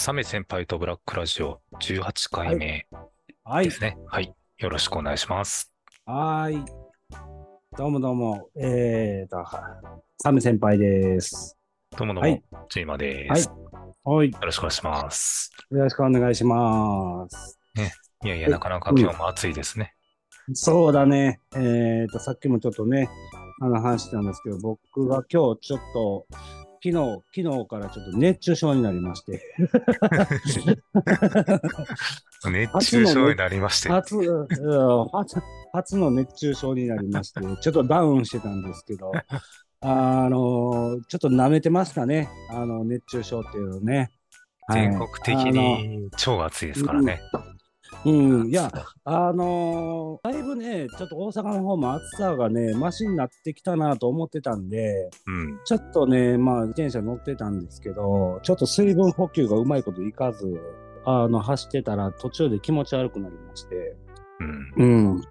サメ先輩とブラックラジオ18回目はいで。すね。はい。よろしくお願いします。はーい。どうもどうも。えーと、サム先輩です。どうもどうもはい、ジーマです。はい。よろしくお願いします。よろしくお願いします。いやいや、はいなかなか今日も暑いですね。そうだね。えーと、さっきもちょっとね、あの話したんですけど、僕が今日ちょっと、昨日、昨日からちょっと熱中症になりまして、熱中症になりまして。初、うん初、初の熱中症になりまして、ちょっとダウンしてたんですけど、あの、ちょっと舐めてましたね。あの、熱中症っていうのね。はい全国的に超暑いですからね。うん、いや、あのーだいぶね、ちょっと大阪の方も暑さがね、マシになってきたなと思ってたんで、うん。ちょっとね、まあ、自転車乗ってたんですけど、ちょっと水分補給がうまいこといかず、あの、走ってたら途中で気持ち悪くなりまして、うん。うん。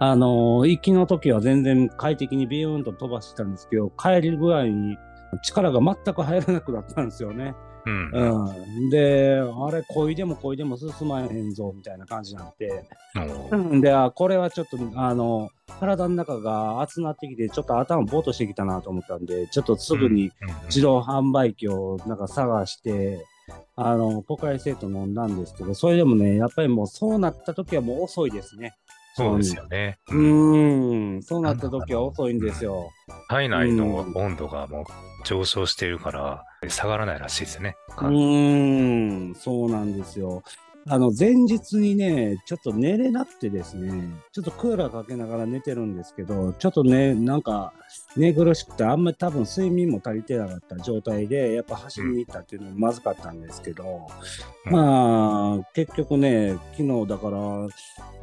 あのー行きの時は全然快適にビューンと飛ばしてたんですけど、帰り具合に力が全く入らなくなったんですよね。うん。うん。で、あれ、こいでもこいでも進まへんぞ、みたいな感じになって、うんで、あこれはちょっと、あの、体の中が熱なってきて、ちょっと頭ボーっとしてきたなと思ったんで、ちょっとすぐにうん自動販売機をなんか探して、あの、ポカリセット飲んだんですけど、それでもね、やっぱりもうそうなった時はもう遅いですね。そうですよね。うーん、そうなった時は遅いんですよ。体内の温度がもう上昇しているから下がらないらしいですね。うーん、そうなんですよ。あの、前日にね、ちょっと寝れなくてですね、ちょっとクーラーかけながら寝てるんですけど、ちょっとね、なんか、寝苦しくて、あんまり多分睡眠も足りてなかった状態で、やっぱ走りに行ったっていうのもまずかったんですけど、うん。まあ、結局ね、昨日だから、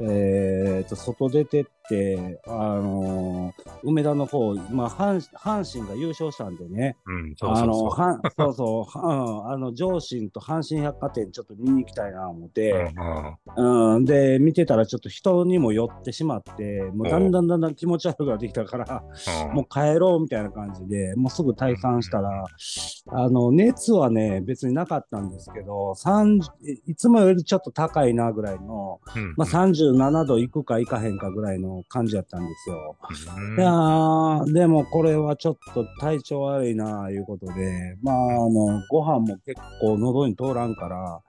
えっと、外出てって、あの梅田の方、まあ、阪阪神が優勝したんでね、うん、そうあの、そうそう。あの、上信と阪神百貨店ちょっと見に行きたいな思って、うん。うん、で、見てたらちょっと人にも寄ってしまって、もうだんだんだんだん気持ち悪くなってきたから、うん。もう帰ろうみたいな感じで、もうすぐ退散したら、あの、熱はね、別になかったんですけど、30いつもよりちょっと高いなぐらいの、うん。まあ、37度いくかいかへんかぐらいの感じやったんですよ。うん。いやー、でもこれはちょっと体調悪いなあいうことで、まあ、あの、ご飯も結構喉に通らんから、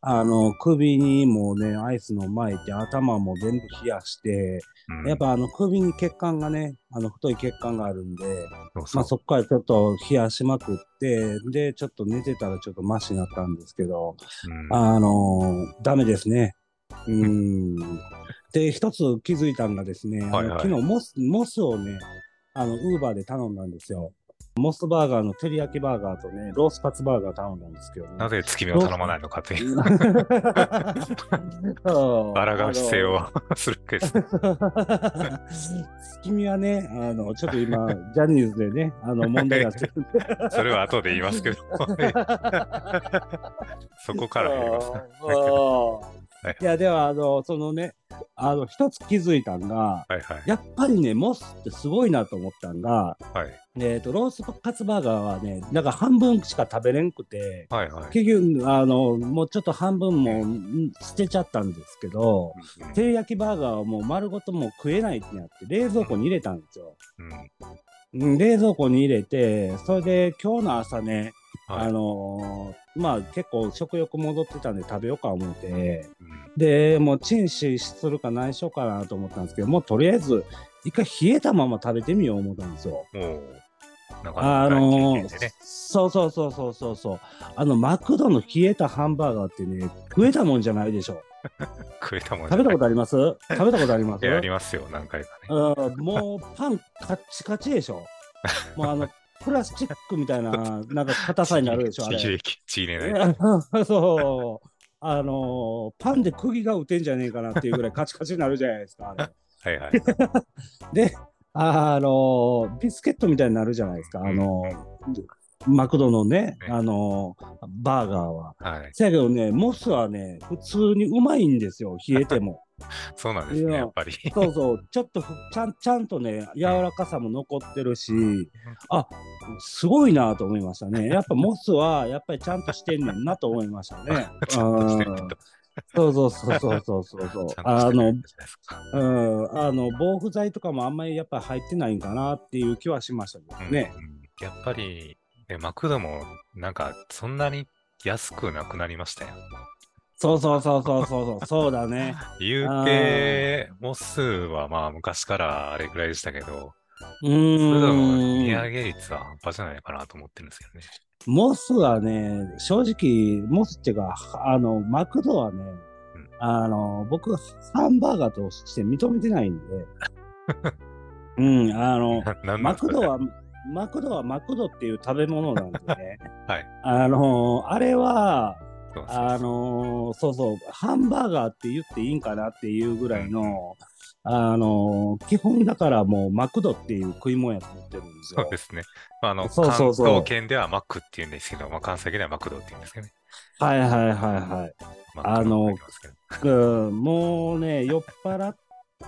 あの、首にもね、アイスの巻いて、頭も全部冷やして、うんやっぱあの、首に血管がね、あの、太い血管があるんで、そうそうまあそこからちょっと冷やしまくって、で、ちょっと寝てたらちょっとマシになったんですけど、うんあのーダメですね。うーん。で、一つ気づいたのがですね、あのはいはい昨日モス、モスをね、あの、ウーバーで頼んだんですよ。モスバーガーの照り焼きバーガーとね、ロースカツバーガー頼んだんですけど、ね。なぜ月見を頼まないのかという バラが姿勢をするわけです。月見はね、あの、ちょっと今、ジャニーズでね、あの、問題になってるんで。それは後で言いますけど、そこから入りますね。いいや、では、あの、そのね、あの、一つ気づいたんが、はいはい。やっぱりね、モスってすごいなと思ったんが、はいえっ、と、ロースカツバーガーはね、なんか半分しか食べれんくて、はいはい。結局、あの、もうちょっと半分もん捨てちゃったんですけど、うん照り焼きバーガーはもう丸ごともう食えないってなって、冷蔵庫に入れたんですよ。うんうん冷蔵庫に入れて、それで今日の朝ね、はいあのーまあ結構食欲戻ってたんで食べようか思って、うんで、もうチンしするか何しようかなと思ったんですけど、もうとりあえず一回冷えたまま食べてみよう思ったんですよ。もう、なかなあかの。そうそうそうそうそうそう。あのマクドの冷えたハンバーガーってね、食えたもんじゃないでしょ。食えたもん食べたことあります？食べたことあります？ありますよ、何回かね。うん、もうパンカッチカチでしょ。もうあの、プラスチックみたいな、なんか硬さになるでしょ、あれ。ちぎれ、ない。そう。あのパンで釘が打てんじゃねえかなっていうぐらいカチカチになるじゃないですか、あれ。はいはい。で、あのビスケットみたいになるじゃないですか、あのマクドのね、ねあのバーガーは。はい。せやけどね、モスはね、普通にうまいんですよ、冷えても。そうなんですね、いややっぱり。そうそう、ちょっとふちゃんちゃんとね、柔らかさも残ってるし、あすごいなと思いましたね。やっぱモスは、やっぱりちゃんとしてんねんなと思いましたね。そうそうそうそうそうそう あの。うん、あの防腐剤とかもあんまりやっぱり入ってないんかなっていう気はしましたけどね。うんうんやっぱり、ね、マクドもなんかそんなに安くなくなりましたよ。そうそうそうそうそうそう、そうだね。言うて、モスはまあ昔からあれぐらいでしたけど、うそれでも値。上げ率は半端じゃないかなと思ってるんですけどね。モスはね、正直、モスっていうか、あの、マクドはね、うんあの、僕、ハンバーガーとして認めてないんで、うん、あの、マクドは、マクドはマクドっていう食べ物なんでね、はい。あの、あれは、そうそうあのそうそう、ハンバーガーって言っていいんかなっていうぐらいの、あの基本だからもうマクドっていう食い物やと思ってるんですよそう。ですね。まあ、あの、そうそうそう関東圏ではマックって言うんですけど、まあ、関西圏ではマクドって言うんですけどね。はいはいはいはい。マックドって言いますけどうん、もうね、酔っ払っ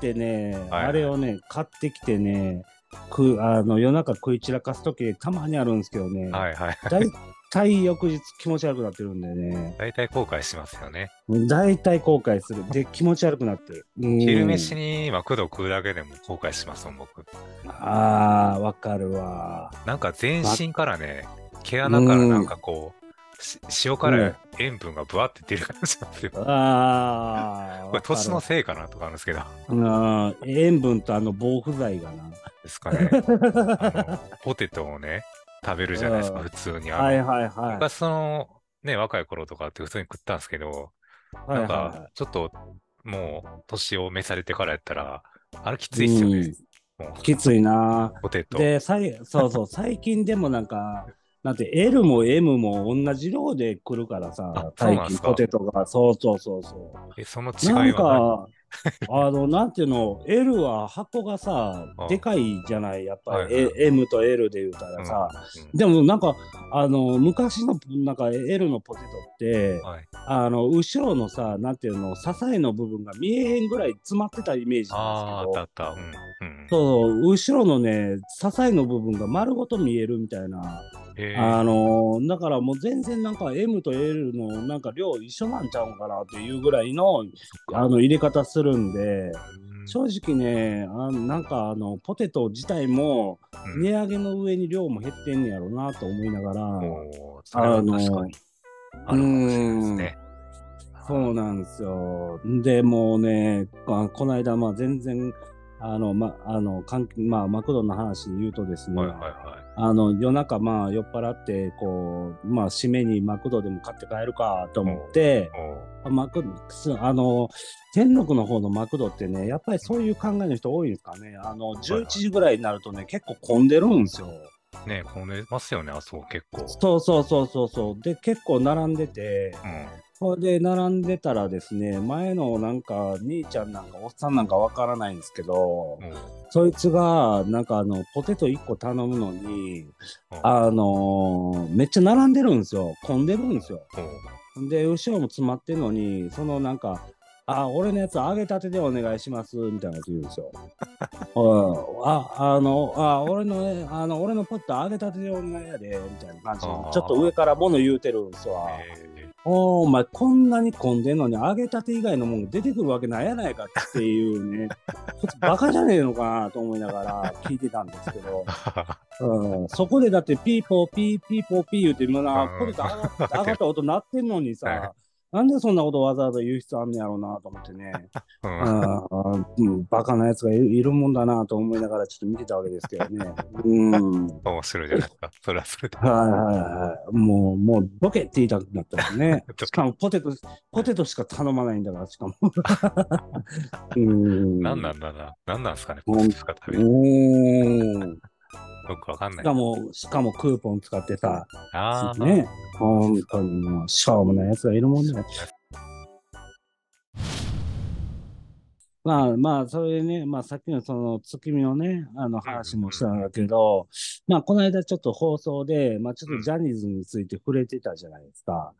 てね、はいあれをね、買ってきてね、くあの夜中食い散らかすときたまにあるんですけどね、はいはい。だいたい翌日気持ち悪くなってるんでね、大体後悔しますよね。だいたい後悔する。で、気持ち悪くなってる。うん昼飯にマクド食うだけでも後悔しますもん、僕。ああ、わかるわ。なんか全身からね、毛穴からなんかこう、し塩辛い塩分がブワって出る感じなんですよ。ああ、これ年のせいかなとかあるんですけど、るうん塩分とあの防腐剤がな。ですかね。ポテトをね、食べるじゃないですか、うん普通に。はいはいはい。昔その、ね、若い頃とかって普通に食ったんですけど、はいなんかは、ちょっと、もう、年を召されてからやったら、あれきついっすよね。きついな。う、ポテト。で、さいそうそう、最近でもなんか、なんて L も M も同じ量で来るからあさ、最近ポテトが、そうそうそうそえ、そのう。ないはか、あの、なんていうの、L は箱がさあ、でかいじゃない、やっぱり、はいはいえ M と L で言うたら何さ、うんでもなんか、あの、昔のなんか L のポテトって、はい、あの、後ろのさ、なんていうの、支えの部分が見えへんぐらい詰まってたイメージなんですけど。うん。うん、そう、後ろのね、支えの部分が丸ごと見えるみたいな。あのーだからもう全然なんか M と L のなんか量一緒なんちゃうんかなっていうぐらいのあの入れ方するんで、うん。正直ね、あなんかあのポテト自体もうん。値上げの上に量も減ってんねやろうなと思いながら、おーそれは確かにあるかもしれないですね。そうなんですよ。でもうね、あこの間、まあ全然、あの、ま、あの、関係まあ、マクドの話で言うとですね、はいはいはあの夜中まあ酔っ払ってこうまあ締めにマクドでも買って帰るかと思ってマクすあの天国の方のマクドってねやっぱりそういう考えの人多いんですかねあの11時ぐらいになるとね結構混んでるんですよ。ね混んでますよね、あそこ結構。そうそうそうそうそうで結構並んでてうん。それで並んでたらですね前のなんか兄ちゃんなんかおっさんなんかわからないんですけどおーそいつがなんかあのポテト1個頼むのにあのーめっちゃ並んでるんですよ。混んでるんですよ。おーで、後ろも詰まってんのに、そのなんか、あ、俺のやつ揚げたてでお願いします、みたいなこと言うんですよ。うん、あ、あの、あ、俺のね、あの、俺のポテト揚げたてでお願いやで、みたいな感じで、ちょっと上から物言うてるんですわ。えおーお前、こんなに混んでんのに揚げたて以外のもの出てくるわけないやないかっていうね、こいつバカじゃねえのかなと思いながら聞いてたんですけど。うん、そこでだってピーポーピーピーポーピー言うて今なうん。ポテト上がっ上がった音鳴ってんのにはい。さなんでそんなことわざわざ言う必要あんねやろうなと思ってね、う うんバカなやつがいるもんだなと思いながらちょっと見てたわけですけどね。うん、はい面白いじゃないですか。それはそれで。はいはい。もう、もう、ボケって言いたくなったもんね。しかもポテト、ポテトしか頼まないんだから、しかも。うん。何なんだな。何なんですかね、うんポテトしか食べうる。ん。よくわかんない。しかも、しかもクーポン使ってさ、ああ、ね、本当にもう、しょうもないやつがいるもんね。まあまあ、それでね、まあさっきのその月見のね、あの話もしたんだけど、まあこの間ちょっと放送で、まあちょっとジャニーズについて触れてたじゃないですか。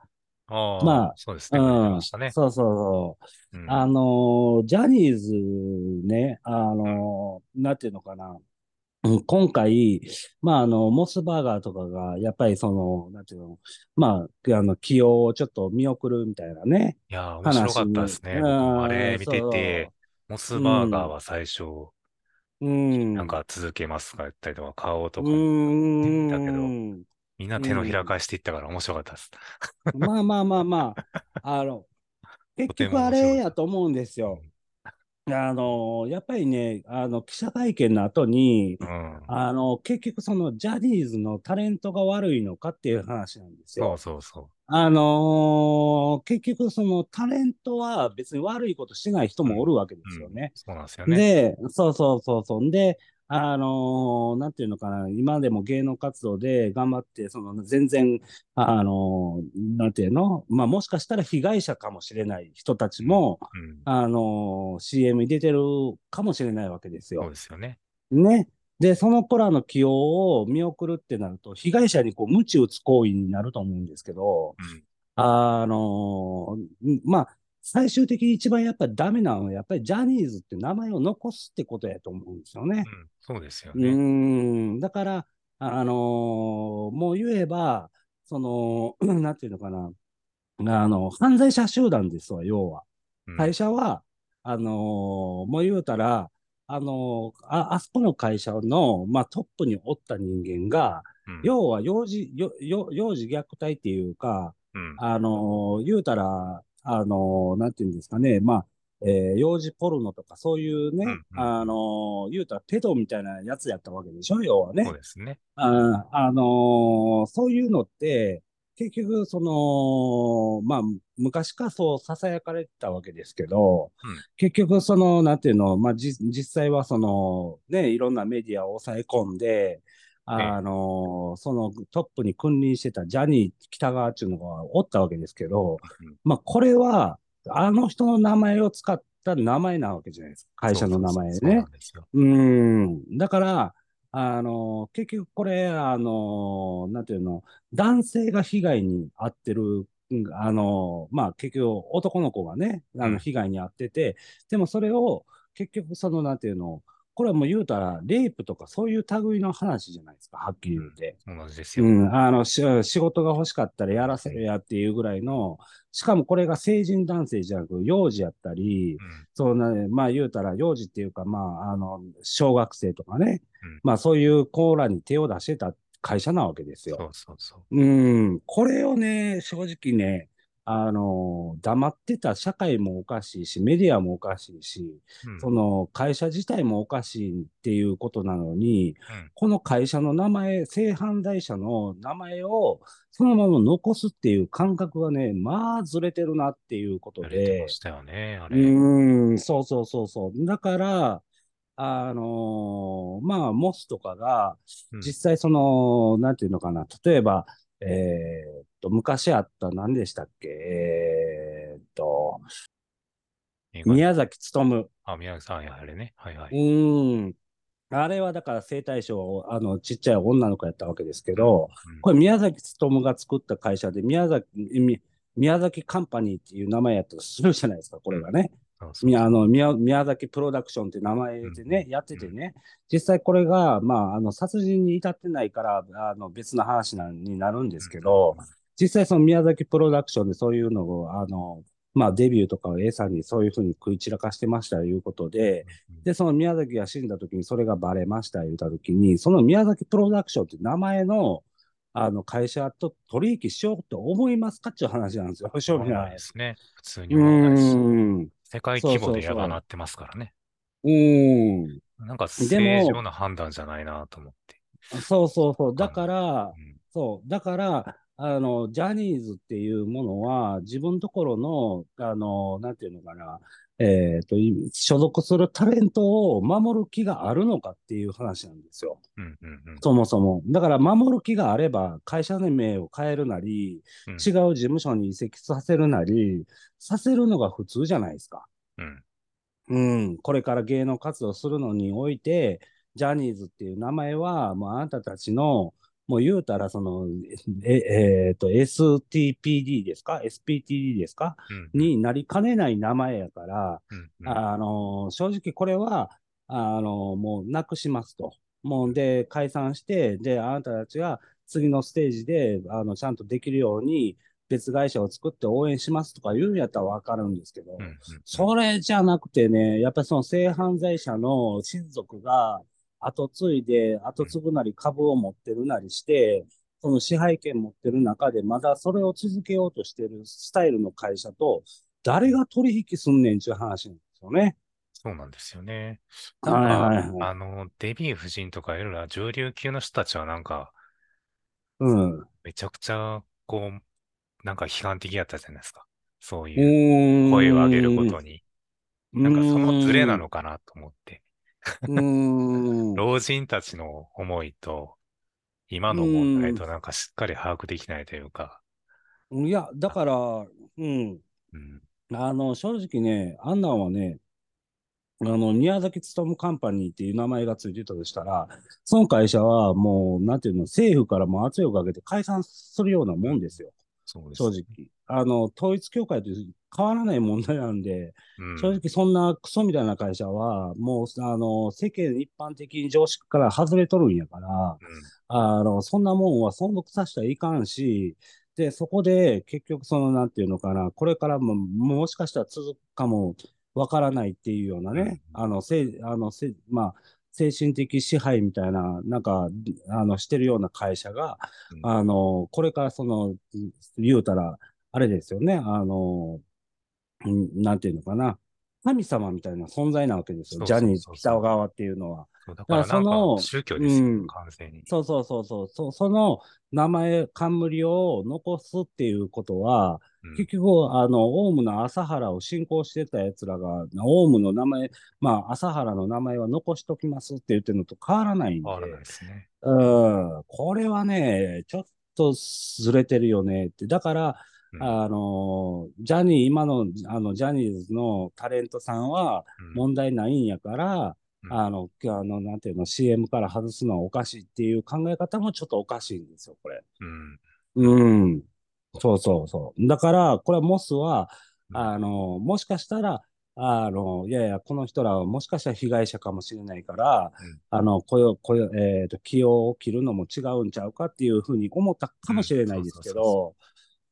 まあそうですね。うん。そうそうそう。うんあのージャニーズね、あのーなんていうのかな。うん今回、まあ、あの、モスバーガーとかが、やっぱりその、なんていうの、まあ、あの、起用をちょっと見送るみたいなね、いやー、面白かったですね。あれうん見てて、モスバーガーは最初、うん。なんか続けますとか言ったりとか、買おうとうか、ん、だけどうんみんな手のひら返していったから面白かったです。まあまあまあまあ、あの、結局あれやと思うんですよ。あの、やっぱりね、あの、記者会見の後に、うん。あの、結局そのジャニーズのタレントが悪いのかっていう話なんですそうよ。そうそあのー結局そのタレントは別に悪いことしてない人もおるわけでう。うんすよね。そうなんですよね。で、そうそうそうそう。んで、あのーなんていうのかな、今でも芸能活動で頑張って、その全然、あのーなんていうの、まあもしかしたら被害者かもしれない人たちも、うん。あのー CM に出てるかもしれないわけですそうよ。ですよね。ね。で、その子らの起用を見送るってなると、被害者にこう、鞭打つ行為になると思うんですけど、うん。あのーまあ、最終的に一番やっぱりダメなのは、やっぱりジャニーズって名前を残すってことやと思うんですよね。うん。そうですようね。ーん、だから、あのーもう言えば、その、なんていうのかな、あの、犯罪者集団ですわ、要は。うん会社は、あのーもう言うたら、あのーあ、あそこの会社の、まあ、トップにおった人間が、うん要は幼児、幼児虐待っていうか、うん。あのー言うたら、あのーなんていうんですかね、まあ、えー幼児ポルノとかそういうね、うんうんあのー言うたらペドみたいなやつやったわけでしょ、要はねそう。ですね。あ、あのーそういうのって、結局、その、まあ、昔からそう囁かれてたわけですけど、うん結局、その、なんていうの、まあ、じ、実際はその、ね、いろんなメディアを抑え込んで、あのーそのトップに君臨してたジャニー北川っていうのがおったわけですけど、うんまあ、これは、あの人の名前を使った名前なわけじゃないですか。会社の名前ねそう。ん。だから、あの、結局これ、あの、なんていうの、男性が被害に遭ってる、うんあの、まあ結局男の子がね、あうんの被害に遭ってて、でもそれを結局その、なんていうの、これはもう言うたら、レイプとかそういう類の話じゃないですか、はっきり言うて。そうなんですよ。うん、あの、し仕事が欲しかったらやらせるやっていうぐらいの、しかもこれが成人男性じゃなく、幼児やったり、うんそうな、まあ言うたら、幼児っていうか、まあ、あの、小学生とかね、うんまあそういう子らに手を出してた会社なわけですよ。そうそうそう。うん、これをね、正直ね、あの、黙ってた社会もおかしいし、メディアもおかしいし、うん。その会社自体もおかしいっていうことなのに、うん。この会社の名前、性犯罪者の名前をそのまま残すっていう感覚がね、まあずれてるなっていうことで。やれてま、したよね、あうん、そうそうそうそう。だから、あのーまあ、モスとかが、うん。実際その、なんていうのかな、例えば、えーっと、昔あった、何でしたっけ、えーっと、宮崎勉。あ、宮崎さん、はいあれね。はいはうい。ーん。あれはだから生体賞、あの、ちっちゃい女の子やったわけですけど、うんこれ宮崎勉が作った会社で、宮崎、み宮崎カンパニーっていう名前やったとするじゃないですか、これがね。宮宮崎プロダクションって名前でね、うんやっててね、実際これが、まあ、あの殺人に至ってないからあの別の話なんになるんですけど、実際その宮崎プロダクションでそういうのを、あの、まあ、デビューとかを A さんにそういうふうに食い散らかしてましたということで、うんで、その宮崎が死んだ時にそれがバレました言った時に、その宮崎プロダクションって名前の、あの会社と取引しようと思いますかっていう話なんですよ、正思わ味なないですね。普通にう思わ。世界規模そうそうそうでやがなってますからね。うーん。なんか正常な判断じゃないなと思って。そうそうそう。だから、うんそう。だから、あの、ジャニーズっていうものは、自分のところの、あの、なんていうのかな、えっと、い所属するタレントを守る気があるのかっていう話なんですよ。うんうんうんそもそも。だから、守る気があれば、会社の名を変えるなり、うん違う事務所に移籍させるなり、させるのが普通じゃないですか。うんうん、これから芸能活動するのにおいて、ジャニーズっていう名前は、もうあなたたちの、もう言うたら、その、え、えっと、STPD ですか ?SPTD ですか？うん。になりかねない名前やから、うん。うん。あの、正直これは、あの、もうなくしますと。もうで、解散して、で、あなたたちが次のステージで、あの、ちゃんとできるように、別会社を作って応援しますとか言うんやったらわかるんですけど、うん。うん。それじゃなくてね、やっぱりその性犯罪者の親族が後継いで、後継ぐなり株を持ってるなりして、その支配権持ってる中で、まだそれを続けようとしてるスタイルの会社と、誰が取引すんねんっていう話なんですよね。そうなんですよね。はないんか、はいはい。あの、デヴィ夫人とかいろいろ上流級の人たちはなんか、うん。めちゃくちゃ、こう、なんか批判的やったじゃないですか。そういうう声を上げることに。ーん。なんかそのズレなのかなと思って。うーん。老人たちの思いと、今の問題となんかしっかり把握できないというか、いや、だから、うん。うん、あの、正直ね、あんなんはね、あの、宮崎勤カンパニーっていう名前がついてたとしたら、その会社はもう、なんていうの、政府からも圧力をかけて解散するようなもんですよ。そうです。正直。あの、統一教会と変わらない問題なんで、うん、正直そんなクソみたいな会社は、もう、あの、世間一般的に常識から外れとるんやから、うん、あの、そんなもんは存続させたらいかんし、で、そこで結局その、なんていうのかな、これからも、もしかしたら続くかもわからないっていうようなね、あの、せい、あの、せ、まあ、精神的支配みたいな、なんか、あの、してるような会社が、うん。あの、これからその、言うたら、あれですよね、あの、うんなんていうのかな、神様みたいな存在なわけですよ、ジャニーズ北川っていうのは。そうだからそのか宗教ですよ、うん。完全に。そうそうそうそう、そその名前、冠を残すっていうことは、うん。結局、あの、オウムの朝原を信仰してた奴らが、オウムの名前、まあ、朝原の名前は残しときますって言ってるのと変わらないんで、変わらないですね。うん、これはね、ちょっとずれてるよねって。だから、うんあの、ジャニー、今の、あの、ジャニーズのタレントさんはうん。問題ないんやから、うん。あの、あの、なんていうの、CM から外すのはおかしいっていう考え方もちょっとおかしいんですよ、これ。うん。うん。そうそうそう。だから、これはモスは、うん。あの、もしかしたら、あの、いやいや、この人らはもしかしたら被害者かもしれないから、うん。あの、こよ、こよ、えっと、気を切るのも違うんちゃうかっていうふうに思ったかもしれないですけど、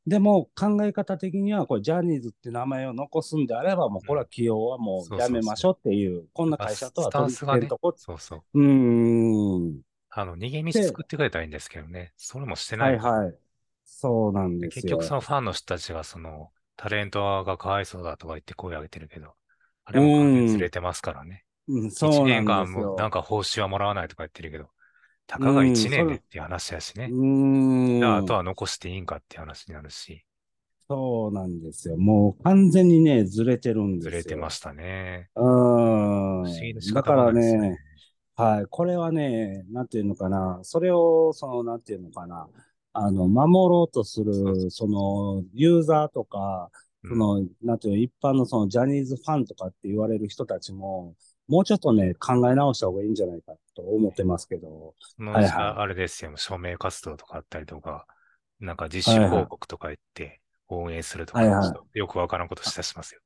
でも考え方的には、これジャニーズって名前を残すんであれば、もうこれは起用はもうやめましょうっていう、こんな会社とはスタンスがねとこ、そうそう。うーん。あの、逃げ道作ってくれたらいいんですけどね。それもしてなはいいはい。そうなんですよ。結局そのファンの人たちがその、タレントがかわいそうだとか言って声を上げてるけど、あれも完全にずれてますからね。うん、1そうな年んですよ。間もなんか報酬はもらわないとか言ってるけど、たかが1年でっていう話やしね。うーん。あ、あとは残していいんかっていう話になるし、そうなんですよ。もう完全にね、ずれてるんですよ。ずれてましたね。うー不ん。思議で仕だからないですよねね、。はい。これはね、なんていうのかな。それを、その、なんていうのかな。あの、守ろうとする、そうそうその、ユーザーとか、うんその、なんていうの、一般のそのジャニーズファンとかって言われる人たちも、もうちょっとね、考え直した方がいいんじゃないかと思ってますけど。はいはい。ああれですよ、署名活動とかあったりとか、なんか自主報告とか言って応援するとか、はいはい。よくわからんことしたしますよ。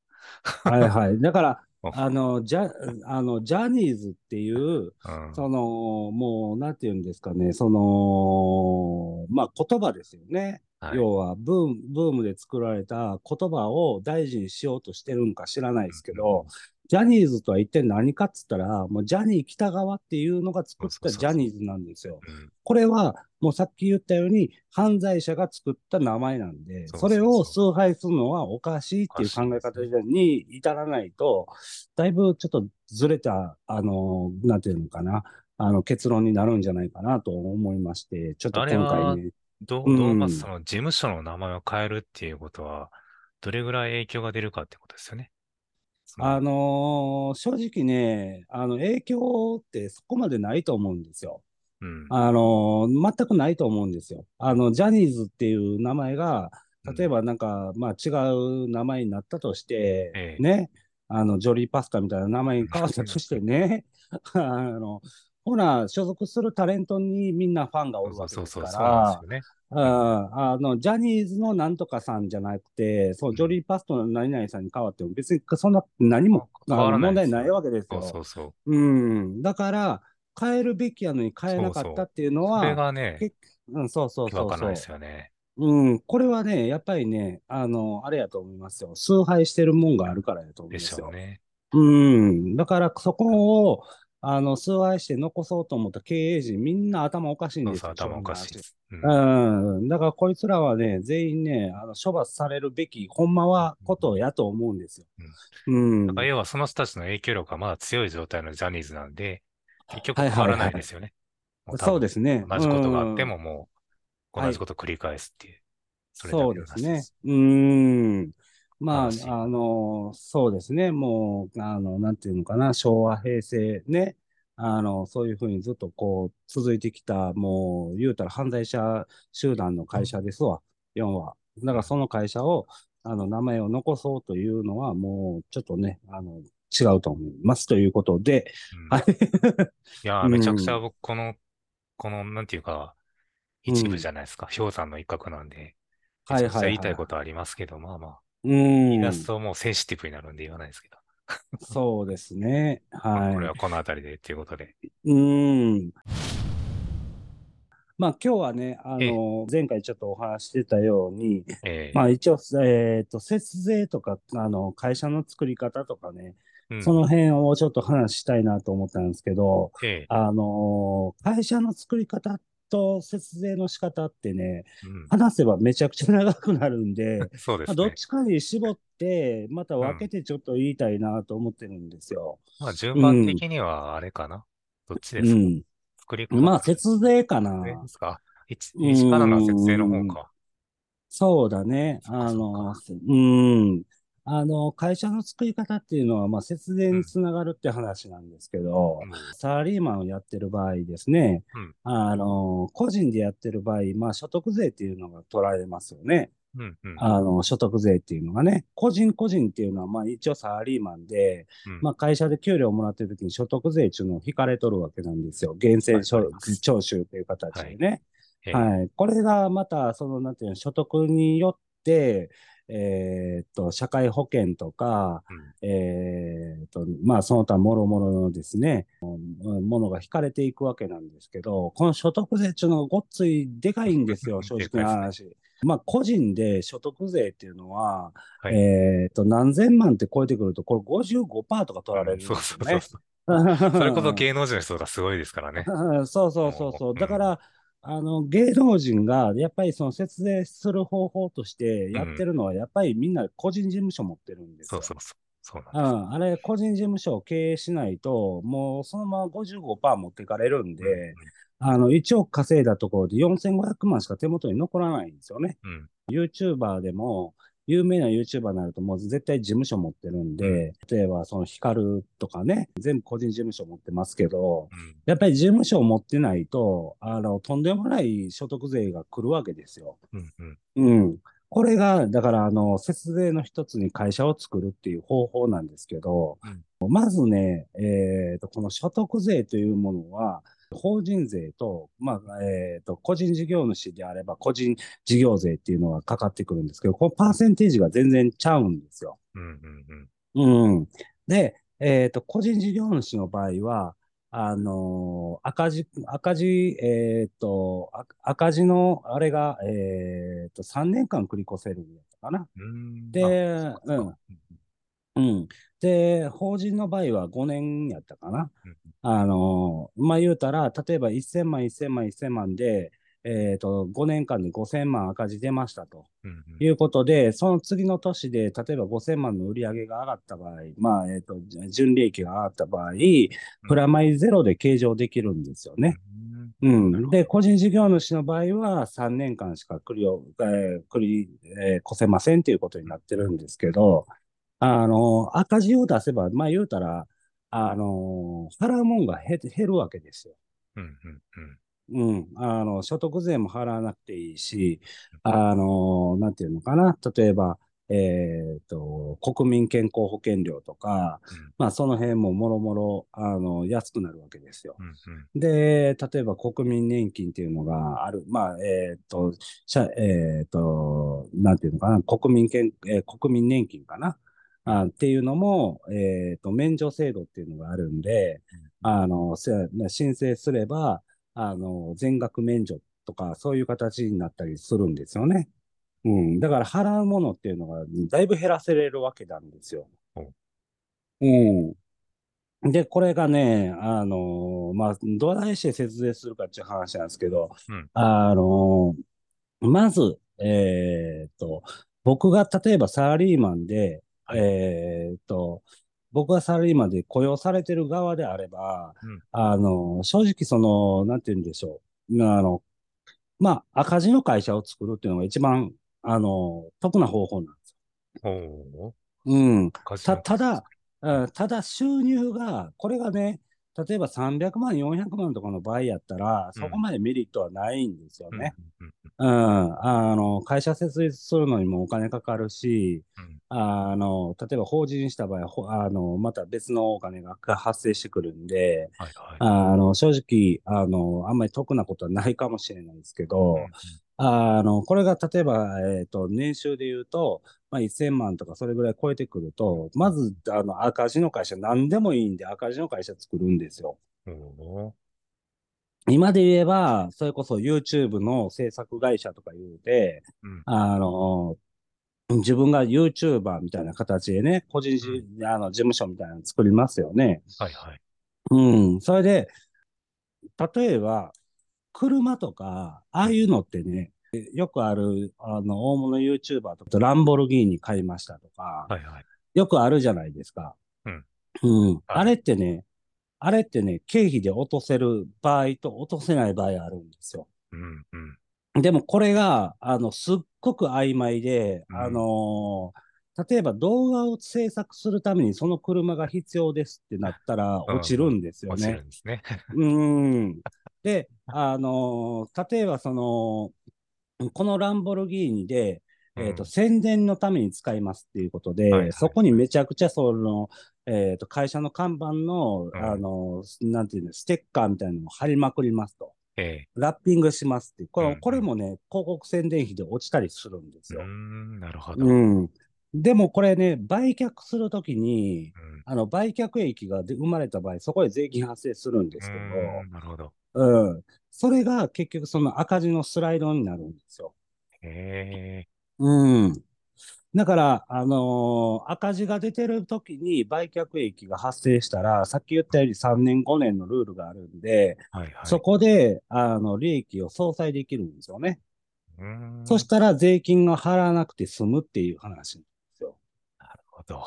はいはい。だから、うん。あの、ジャ、あの、ジャニーズっていう、うん。その、もう、なんていうんですかね、その、まあ、言葉ですよね。はい。要はブーム、ブームで作られた言葉を大事にしようとしてるんか知らないですけど、ジャニーズとは一体何かっつったら、もうジャニー北川っていうのが作ったジャニーズなんですよ。うん。これは、もうさっき言ったように、犯罪者が作った名前なんで、それを崇拝するのはおかしいっていう考え方に至らないと、だいぶちょっとずれた、あの、なんていうのかな、あの、結論になるんじゃないかなと思いまして、ちょっと今回ね、どう、どううん。まずその事務所の名前を変えるっていうことは、どれぐらい影響が出るかってことですよね。あのー正直ね、あの、影響ってそこまでないと思うんですよ。うん。あのー全くないと思うんですよ。あの、ジャニーズっていう名前が、例えばなんか、まあ違う名前になったとして、ええね、あの、ジョリーパスタみたいな名前に変わったとしてね、あの、ほな、所属するタレントにみんなファンがおそうそうるわけですかそうそうそうなんですら。ああの、ジャニーズのなんとかさんじゃなくて、そう、うんジョリーパストの何々さんに変わっても別にそんな何も問題ないわけですよ。そうそうそう。うん。だから、変えるべきやのに変えなかったっていうのそれは、がね、けうん、そうそうそうそうですよね。うん、これはね、やっぱりね、あの、あれやと思いますよ。崇拝してるもんがあるからやと思いでますよ。しょうね。うん。だから、そこを、あの、崇拝して残そうと思った経営陣、みんな頭おかしいんですよ。頭おかしいです。うんうん。だから、こいつらはね、全員ね、あの、処罰されるべき、ほんまはことやと思うんですよ。うん。だから要はその人たちの影響力がまだ強い状態のジャニーズなんで、結局変わらないですよね。そうですね。同じことがあってうんももうはい同じことを繰り返すっていう。それだけのそうですね。うーん。まあ、あの、そうですね。もう、あの、なんていうのかな、昭和、平成ね。あの、そういうふうにずっとこう、続いてきた、もう、言うたら犯罪者集団の会社ですわ、4は。だからその会社を、あの、名前を残そうというのは、もう、ちょっとね、あの、違うと思いますということで、うんはい。いやー、めちゃくちゃ僕、この、この、なんていうか、一部じゃないですか。氷山の一角なんで、めちゃくちゃ言いたいことありますけど、まあまあ、う言い出ん。すともうセンシティブになるんで言わないですけど、そうですね。まあこれは。はいこの辺りでっていうことで。うーん。まあ今日はね、あええの、前回ちょっとお話ししてたように、えーまあ一応、えっと、節税とか、あの、会社の作り方とかね、うんその辺をちょっと話したいなと思ったんですけど、えあの、会社の作り方と節税の仕方ってね、ーうん話せばめちゃくちゃ長くなるんで、まあ、そうですね。どっちかに絞って、また分けてちょっと言いたいなと思ってるんですよ。まあ順番的にはあれかな。どっちですか？うん。作り方まあ、節税かな。ですか？からの節税の方か。そうだね。あの、うん。あの、会社の作り方っていうのは、まあ、節税につながるって話なんですけど、うんサラリーマンをやってる場合ですね、うんあの、個人でやってる場合、まあ、所得税っていうのが取られますよね。うんうんあの、所得税っていうのがね。個人個人っていうのは、まあ、一応サラリーマンで、うんまあ、会社で給料をもらってる時に所得税っていうのを引かれとるわけなんですよ。源泉徴収という形でね。えーはい。これがまた、その、なんていうの、所得によって、えーっと、社会保険とか、うんえーっと、まあ、その他もろもろのですね、うんものが引かれていくわけなんですけど、この所得税っていうのがごっついでかいんですよ、正直な話。まあ、個人で所得税っていうのは、はいえーっと、何千万って超えてくると、これ55%とか取られるんですよね。それこそ芸能人の人がすごいですからね。う んそうそうそうそうう。んだから、あの、芸能人が、やっぱりその節税する方法としてやってるのは、やっぱりみんな個人事務所持ってるんですよ。そうそうそう。そううなんん、あれ、個人事務所を経営しないと、もうそのまま55%持っていかれるんです。で、あの、1億稼いだところで4500万しか手元に残らないんですよね。うんうん。YouTuber でも、有名な YouTuber になるともう絶対事務所持ってるんで、例えばそのヒカルとかね、全部個人事務所持ってますけど、うんやっぱり事務所を持ってないと、あの、とんでもない所得税が来るわけですよ。うんうん。うん。これが、だから、あの、節税の一つに会社を作るっていう方法なんですけど、まずね、えっと、この所得税というものは、法人税と、まあ、えっと、個人事業主であれば、個人事業税っていうのがかかってくるんですけど、このパーセンテージが全然ちゃうんですよ。うんうんうん。うん。で、えっと、個人事業主の場合は、あのー赤字、赤字、えっと、あ赤字の、あれが、えっと、3年間繰り越せるんだったかな。うーんでうかうん。で、法人の場合は5年やったかな。うんあのーまあ、言うたら、例えば1000万、1000万、1000万で、えっと、5年間で5000万赤字出ましたと。うんうんいうことで、その次の年で、例えば5000万の売り上げが上がった場合、まあ、えっ、と、純利益が上がった場合、プラマイゼロで計上できるんですよね。うん。で、個人事業主の場合は3年間しか繰りを、えー繰り、えー越せませんということになってるんですけど、あの、赤字を出せば、まあ言うたら、あの、払うもんが減減るわけですよ。うんうんうんうん、あの、所得税も払わなくていいし、あの、なんていうのかな、例えば、えっ、と、国民健康保険料とか、うんまあその辺ももろもろ、あの、安くなるわけですよ。うんうんで、例えば国民年金っていうのがある。まあ、えっ、と、しゃえっ、と、なんていうのかな、国民健、えー国民年金かな。あっていうのも、えっ、と、免除制度っていうのがあるんで、あの、せ申請すれば、あの、全額免除とか、そういう形になったりするんですよね。うん。だから払うものっていうのが、だいぶ減らせれるわけなんですよ。うん。で、これがね、あの、まあ、どないして節税するかっていう話なんですけど、うんあの、まず、えーっと、僕が例えばサラリーマンで、はいえーっと、僕がサラリーマンで雇用されてる側であれば、うんあの、正直その、なんて言うんでしょう。あの、まあ、赤字の会社を作るっていうのが一番、あの、得な方法なんですよ。うん。た、ただ、うんただ収入が、これがね、例えば300万、400万とかの場合やったら、そこまでメリットはないんですよね。うんあの、会社設立するのにもお金かかるし、うん。あの、例えば法人した場合、ほあの、また別のお金が発生してくるんで、はいはい。あの、正直、あの、あんまり得なことはないかもしれないですけど、うんあの、これが例えば、えっと、年収で言うと、まあ、1000万とかそれぐらい超えてくると、まず、あの、赤字の会社、何でもいいんで赤字の会社作るんですよ。今で言えば、それこそ YouTube の制作会社とか言うて、うんあの、自分が YouTuber みたいな形でね、個人事、あの事務所みたいなの作りますよね。はいはい。うん。それで、例えば、車とか、ああいうのってね、よくある、あの、大物 YouTuber とか、ランボルギーニ買いましたとか、はいはい。よくあるじゃないですか。うん。うん。あれってね、あれってね、経費で落とせる場合と落とせない場合あるんですよ。うんうん。でもこれが、あの、すっごく曖昧で、うんあのー例えば動画を制作するためにその車が必要ですってなったらうん落ちるんですよ落ちるね。んですね。うーん。で、あのー例えばその、このランボルギーニで、えっと、うん宣伝のために使いますっていうことで、はいはいそこにめちゃくちゃその、えっと、会社の看板の、うんあのーなんていうの、ステッカーみたいなのを貼りまくりますと。えラッピングしますって。これ,、うんこれもね、広告宣伝費で落ちたりするんですよ。ん、なるほど。ううんん。でもこれね、売却するときに、あの、売却益がで生まれた場合、そこで税金発生するんですけうーんなるほど。ど、うん。それが結局その赤字のスライドになるんですよ。へえ。うん。だから、あのー赤字が出てるときに売却益が発生したら、さっき言ったように3年5年のルールがあるんで、はいはい。そこで、あの、利益を相殺できるんですよね。うーん。そしたら税金が払わなくて済むっていう話なんですよ。なるほど。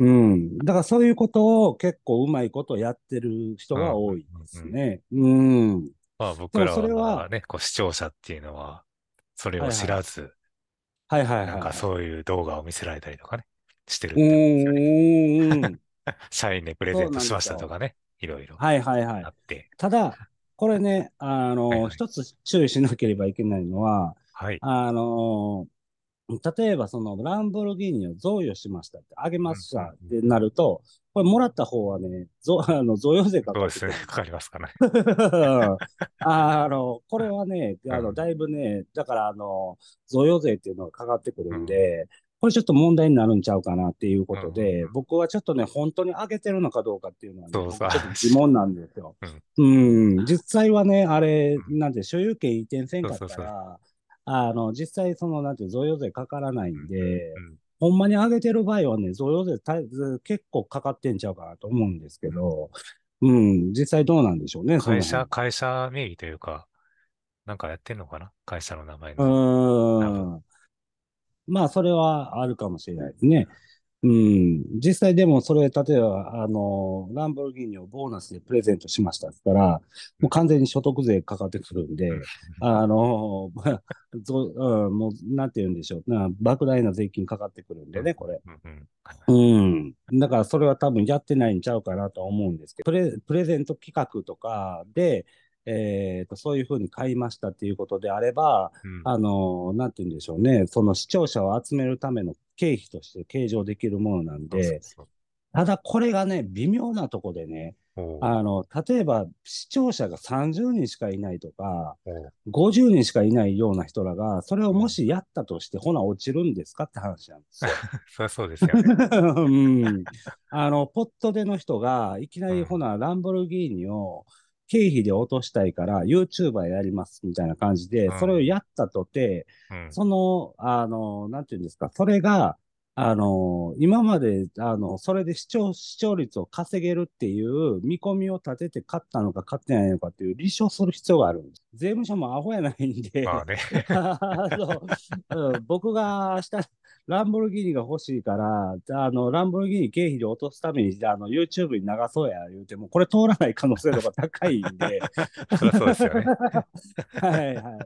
うん。だからそういうことを結構うまいことやってる人が多いですね。うん。まあ僕らでもそれははね、こう視聴者っていうのは、それを知らず、はいはいはい。なんかう。そういう動画を見せられたりとかね、してるうってことですよね。ん。うん。社員にプレゼントしましたとかね、いろいろはいはいはいあ。って。ただ、これね、あの、はいはい一つ注意しなければいけないのは、はい。あの、例えばそのランボルギーニを贈与しましたって、あげましたっうんてなると、これもらった方はね、ぞ あの贈与税かかる。そうですね。かかりますかね。あの、これはね、あの、うんだいぶね、だから、あの、贈与税っていうのがかかってくるんで、これちょっと問題になるんちゃうかなっていうことで、うん僕はちょっとね、本当に上げてるのかどうかっていうのはね、そうそう。僕ちょっと疑問なんですよ。うん、実際はね、あれ、うん。なんて、所有権移転せんかったそうそうそう。ら、あの、実際、その、なんて、贈与税かからないんで、うんほんまに上げてる場合はね、贈与税た結構かかってんちゃうかなと思うんですけど、うん、実際どうなんでしょうね、会社、辺会社名義というか、なんかやってんのかな？会社の名前うの。ーん。まあ、それはあるかもしれないですね。うん。実際でも、それ、例えば、あの、ランボルギーニをボーナスでプレゼントしましたって言ったら、もう完全に所得税かかってくるんで、あの、ぞうん、もう、なんて言うんでしょう。な莫大な税金かかってくるんでね、これ。うんうんうん。だからそれは多分やってないんちゃうかなと思うんですけど、プレ、プレゼント企画とかで、えーと、そういうふうに買いましたっていうことであれば、うん。あの、なんて言うんでしょうね、その視聴者を集めるための経費として計上できるものなんで。ただこれがね、微妙なとこでね、あの、例えば視聴者が30人しかいないとか、おう50人しかいないような人らが、それをうん。もしやったとして、ほな落ちるんですかって話なんですよ。そりゃそうですよね。うん。あの、ポットでの人が、いきなりほうん。な、ランボルギーニを経費で落としたいから、YouTuber やりますみたいな感じで、それをうん。やったとて、うん。その、あの、なんていうんですか、それが、あの、今まで、あの、それで視聴、視聴率を稼げるっていう見込みを立てて買ったのか買ってないのかっていう立証する必要があるんです。税務署もアホやないんで、まあね。うん僕が明日、ランボルギーニが欲しいから、あの、ランボルギーニ経費で落とすために、あの、YouTube に流そうや、言うても、これ通らない可能性とか高いんで、そうですよね。はいはい。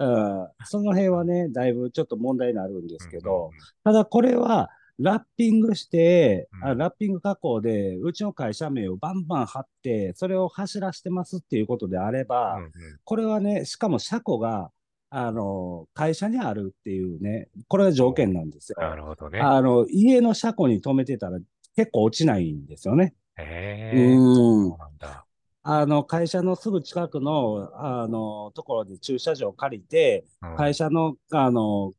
うん、その辺はね、だいぶちょっと問題になるんでうん。すけど、うん。ただこれは、ラッピングして、あ、うん。ラッピング加工で、うちの会社名をバンバン貼って、それを走らしてますっていうことであれば、うん。うん。これはね、しかも車庫が、あの、会社にあるっていうね、これが条件なんですよ。なるほどね。あの、家の車庫に止めてたら結構落ちないんですよね。へうえ、ーん。そうなんだ。あの、会社のすぐ近くの、あの、ところで駐車場を借りて、うん。会社の、あの、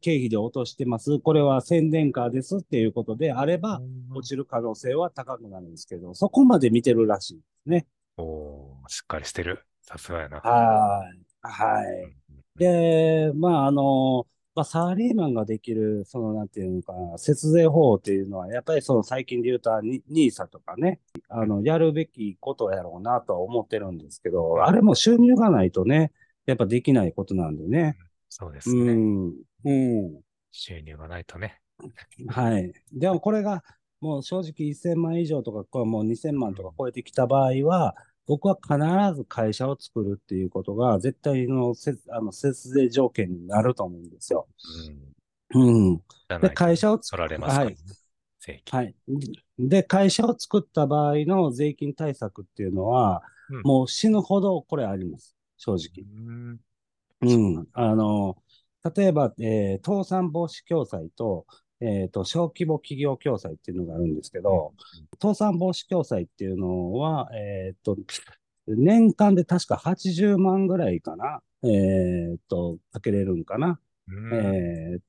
経費で落としてます。これは宣伝カーですっていうことであれうば、落んちる可能性は高くなるんですけど、そこまで見てるらしいですね。おー、しっかりしてる。さすがやな。はい。はうん。い。で、まあ、あの、まあ、サラリーマンができる、その、なんていうのかな、節税法っていうのは、やっぱりその最近で言うと、ニニーサとかね、あうんの、やるべきことやろうなとは思ってるんですけど、うんあれも収入がないとね、やっぱできないことなんでね。そうでうすね。ん、うん、収入がないとね。はい。でもこれが、もう正直1000万以上とか、これもう2000万とかうん。超えてきた場合は、僕は必ず会社を作るっていうことが絶対のせ、あの節税条件になると思うんですよ。うん。うん。で、会社をつく、取られますはい。はい。で、会社を作った場合の税金対策っていうのは、うん。もう死ぬほどこれあります。正う直。ううん。あの、例えば、えー倒産防止共済と、えっと、小規模企業共済っていうのがあるんですけ。ど、倒産防止共済っていうのは、えっと、年間で確か80万ぐらいかな。えっと、かけれるんかな。えー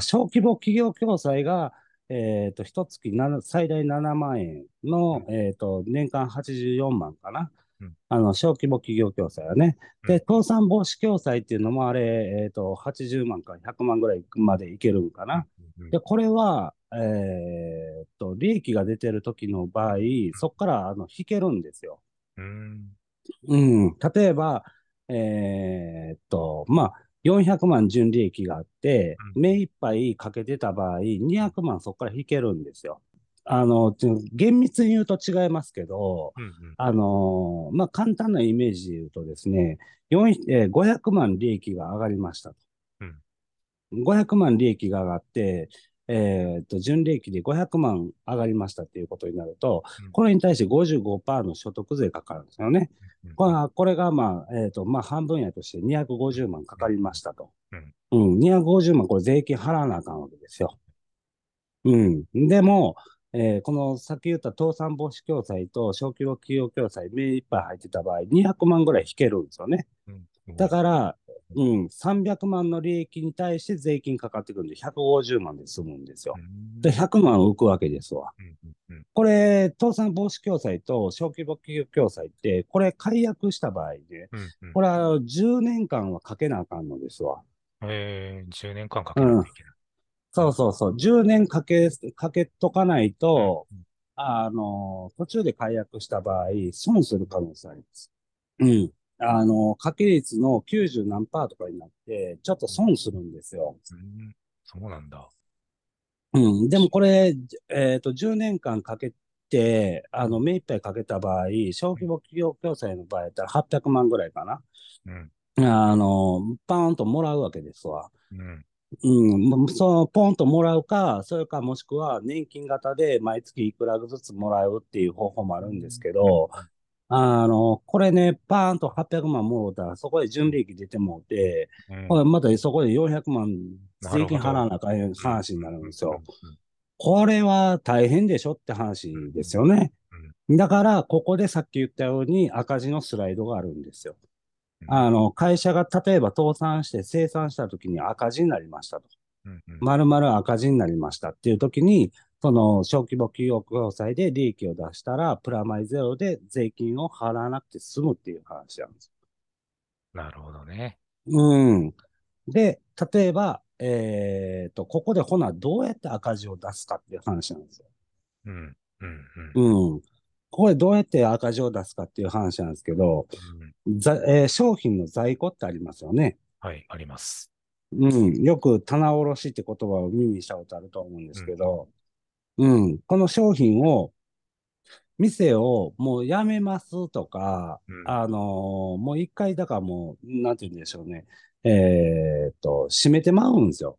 小規模企業共済が、えっと、一月7最大7万円の、うんえっと、年間84万かな。うんあの、小規模企業共済はね。で、うん倒産防止共済っていうのもあれ、えっと、80万から100万ぐらいまでいけるんかな。うんで、これは、えっと、利益が出てる時の場合、そこからあの引けるんですよ。うんうん。例えば、えっと、まあ、400万純利益があって、目いっぱいかけてた場合、200万そこから引けるんですよ。あの、厳密に言うと違いますけど、うんうんあの、まあ、簡単なイメージで言うとですね、4えー500万利益が上がりましたと。うん500万利益が上がって、えっと、純利益で500万上がりましたっていうことになると、うんこれに対して55%の所得税かかるんですよね。うんこれがこれがまあ、えっと、まあ、半分やとして250万かかりましたと。うんうん、250万これ税金払わなあかんわけですよ。うん。でも、えーこのさっき言った倒産防止共済と小規模企業共済目いっぱい入ってた場合、200万ぐらい引けるんですよね。うんだから、うん、300万の利益に対して税金かかってくるんで、150万で済むんですよ。うんで、100万浮くわけですわ。うんうんこれ、倒産防止共済と小規模企業共済って、これ解約した場合で、うんうんこれは10年間はかけなあかんのですわ。えー、10年間かけうん。ないといけない。そうそうそう。10年かけ、かけとかないうんと、あの、途中で解約した場合、損する可能性あります。うん。あの、掛け率の90何パーとかになって、ちょっと損するんですよ。うんそうなんだ。うん。でもこれ、えっと、10年間かけて、あの、うん目いっぱいかけた場合、小規模企業共済の場合だったら800万ぐらいかな。うんあの、パーンともらうわけですわ。うんうん、そのポンともらうか、それかもしくは年金型で毎月いくらずつもらうっていう方法もあるんですけど、あの、これね、パーンと800万もうたら、そこで純利益出てもうて、またそこで400万税金払わなあかん話になるんですよ。うんこれは大変でしょって話ですよね。だから、ここでさっき言ったように赤字のスライドがあるんですよ。うんあの、会社が例えば倒産して生産した時に赤字になりましたと。まるまる赤字になりましたっていう時に、その小規模企業共済で利益を出したら、プラマイゼロで税金を払わなくて済むっていう話なんです。なるほどね。うん。で、例えば、えっと、ここでほな、どうやって赤字を出すかっていう話なんですよ。うん。うん。うん。うん。ここでどうやって赤字を出すかっていう話なんですけど、うんざえー商品の在庫ってありますよね。はい、あります。うん。よく棚卸しって言葉を耳にしたことあると思うんですけど、うん。この商品を、店をもうやめますとか、うんあのーもう一回、だからもう、なんて言うんでしょうね。えーっと、閉めてまうんですよ。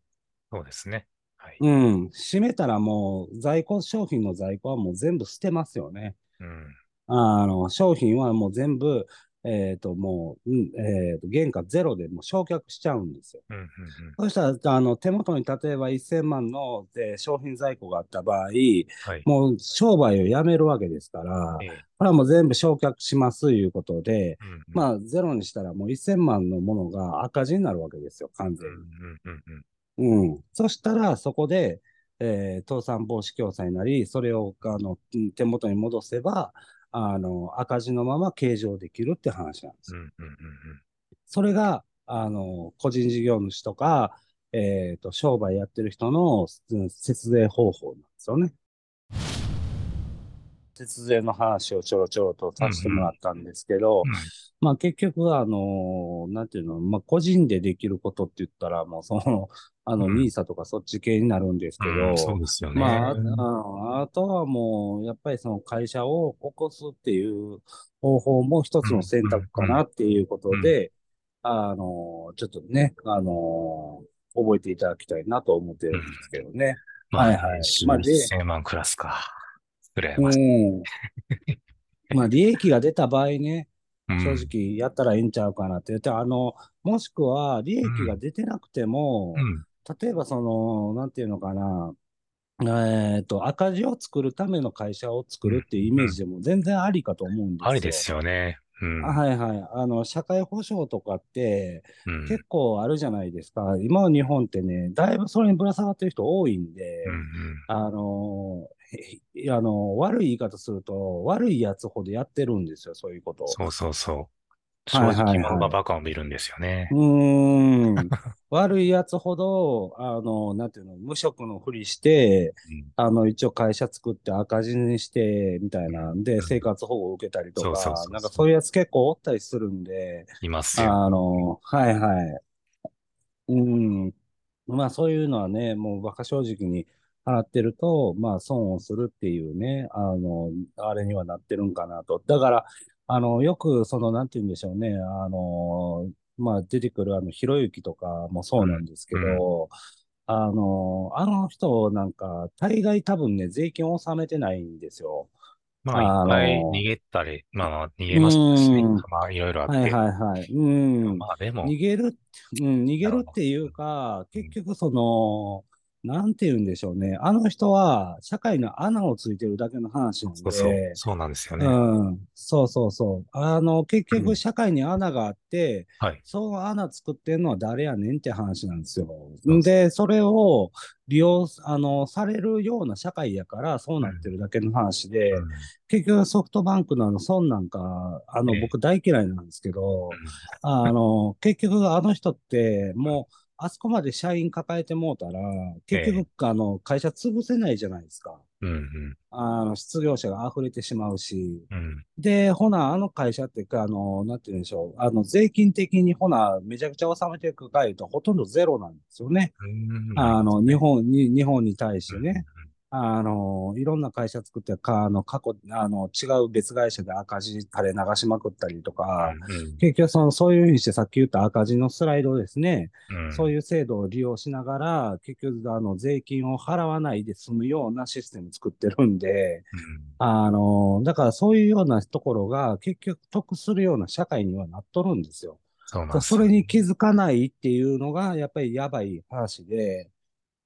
そうですね。はい。うん。閉めたらもう在庫、商品の在庫はもう全部捨てますよね。うん。あの、商品はもう全部、えっと、もう、うん、えっと、原価ゼロでもう焼却しちゃうんですよ。うん。うん。そしたら、あの、手元に例えば1000万の、えー商品在庫があった場合、はい。もう商売をやめるわけですから、ええこれはもう全部焼却しますということで、うん。あ、まあ、ゼロにしたらもう1000万のものが赤字になるわけですよ、完うん。全うに。ん。うん。うん。そしたら、そこで、えー倒産防止共済なり、それを、あの、うん手元に戻せば、あの、赤字のまま計上できるって話なんですよ。うん。うん。うん。それが、あの、個人事業主とか、えっと、商売やってる人のうん節税方法なんですよね。節税の話をちょろちょろとさせてもらったんですけど、うんまあ結局、あの、なんていうの、まあ個人でできることって言ったら、もうその、あの、うんニーサとかそっち系になるんですけど、うんそうですよね。まあ、ああとはもう、やっぱりその会社を起こすっていう方法も一つの選択かなっていうことで、あの、ちょっとね、あの、覚えていただきたいなと思ってるんですけどね。まあ、はいはい週まあで1000万クラスか。羨うましい。ん。まあ、利益が出た場合ね、うん正直やったらいいんちゃうかなって言って、あの、もしくは利益が出てなくても、うん。例えばその、なんていうのかな、えっと、赤字を作るための会社を作るっていうイメージでも全然ありかと思うんですよ。ありですよね。うん。あはいはい。あの、社会保障とかってうん。結構あるじゃないですか。今の日本ってね、だいぶそれにぶら下がってる人多いんで、うん。あの、へあの、悪い言い方すると、悪いやつほどやってるんですよ、そういうことを。そうそうそう。正はいはいはい直者がバカを見るんですよねう。ーん。悪いやつほど、あの、なんていうの、無職のふりして、あの、一応会社作って赤字にして、みたいなんで、うん生活保護を受けたりとかそうそうそうそ、うなんかそういうやつ結構おったりするんで、いますよ。あの、はいはい。うん。まあそういうのはね、もう馬鹿正直に払ってると、まあ損をするっていうね、あの、あれにはなってるんかなと。だから、あの、よくその、なんて言うんでしょうね、あの、まあ出てくるあの、ひろゆきとかもそうなんですけど、あの、あの人なんか、大概多分ね、税金を納めてないんですよ。まあ、あの一回逃げたり、まあまあ、逃げましたしね。うんまあ、いろいろあって。はいはいはい。うん。まあ、でも、逃げる、うん、逃げるっていうか、結局その、なんて言うんでしょうね。あの人は社会の穴をついてるだけの話なんそうそうで、、そうなんですよね。うん、そうそうそう。あの、結うん局社会に穴があって、はい。その穴作ってんのは誰やねんって話なんですよ。で、それを利用、あの、されるような社会やから、そうなってるだけの話で、うん結局ソフトバンクのあの孫なんか、あのええ僕大嫌いなんですけど、あの、結局あの人ってもう、あそこまで社員抱えてもうたら、結局、あの、会社潰せないじゃないですか。うんうんあの、失業者が溢れてしまうし。うんで、ほな、あの会社ってか、あの、なんて言うんでしょう。あの、税金的にほな、めちゃくちゃ納めていくかいうと、ほとんどゼロなんですよね。うんあの、日本に、日本に対してね。あの、いろんな会社作ってか、あの、過去、あの、違う別会社で赤字垂れ流しまくったりとか、うん結局その、そういうふうにしてさっき言った赤字のスライドですね、うん。そういう制度を利用しながら、結局、あの、税金を払わないで済むようなシステム作ってるんで、あの、だからそういうようなところが結局得するような社会にはなっとるんですよ。そうなんですそれに気づかないっていうのが、やっぱりやばい話で、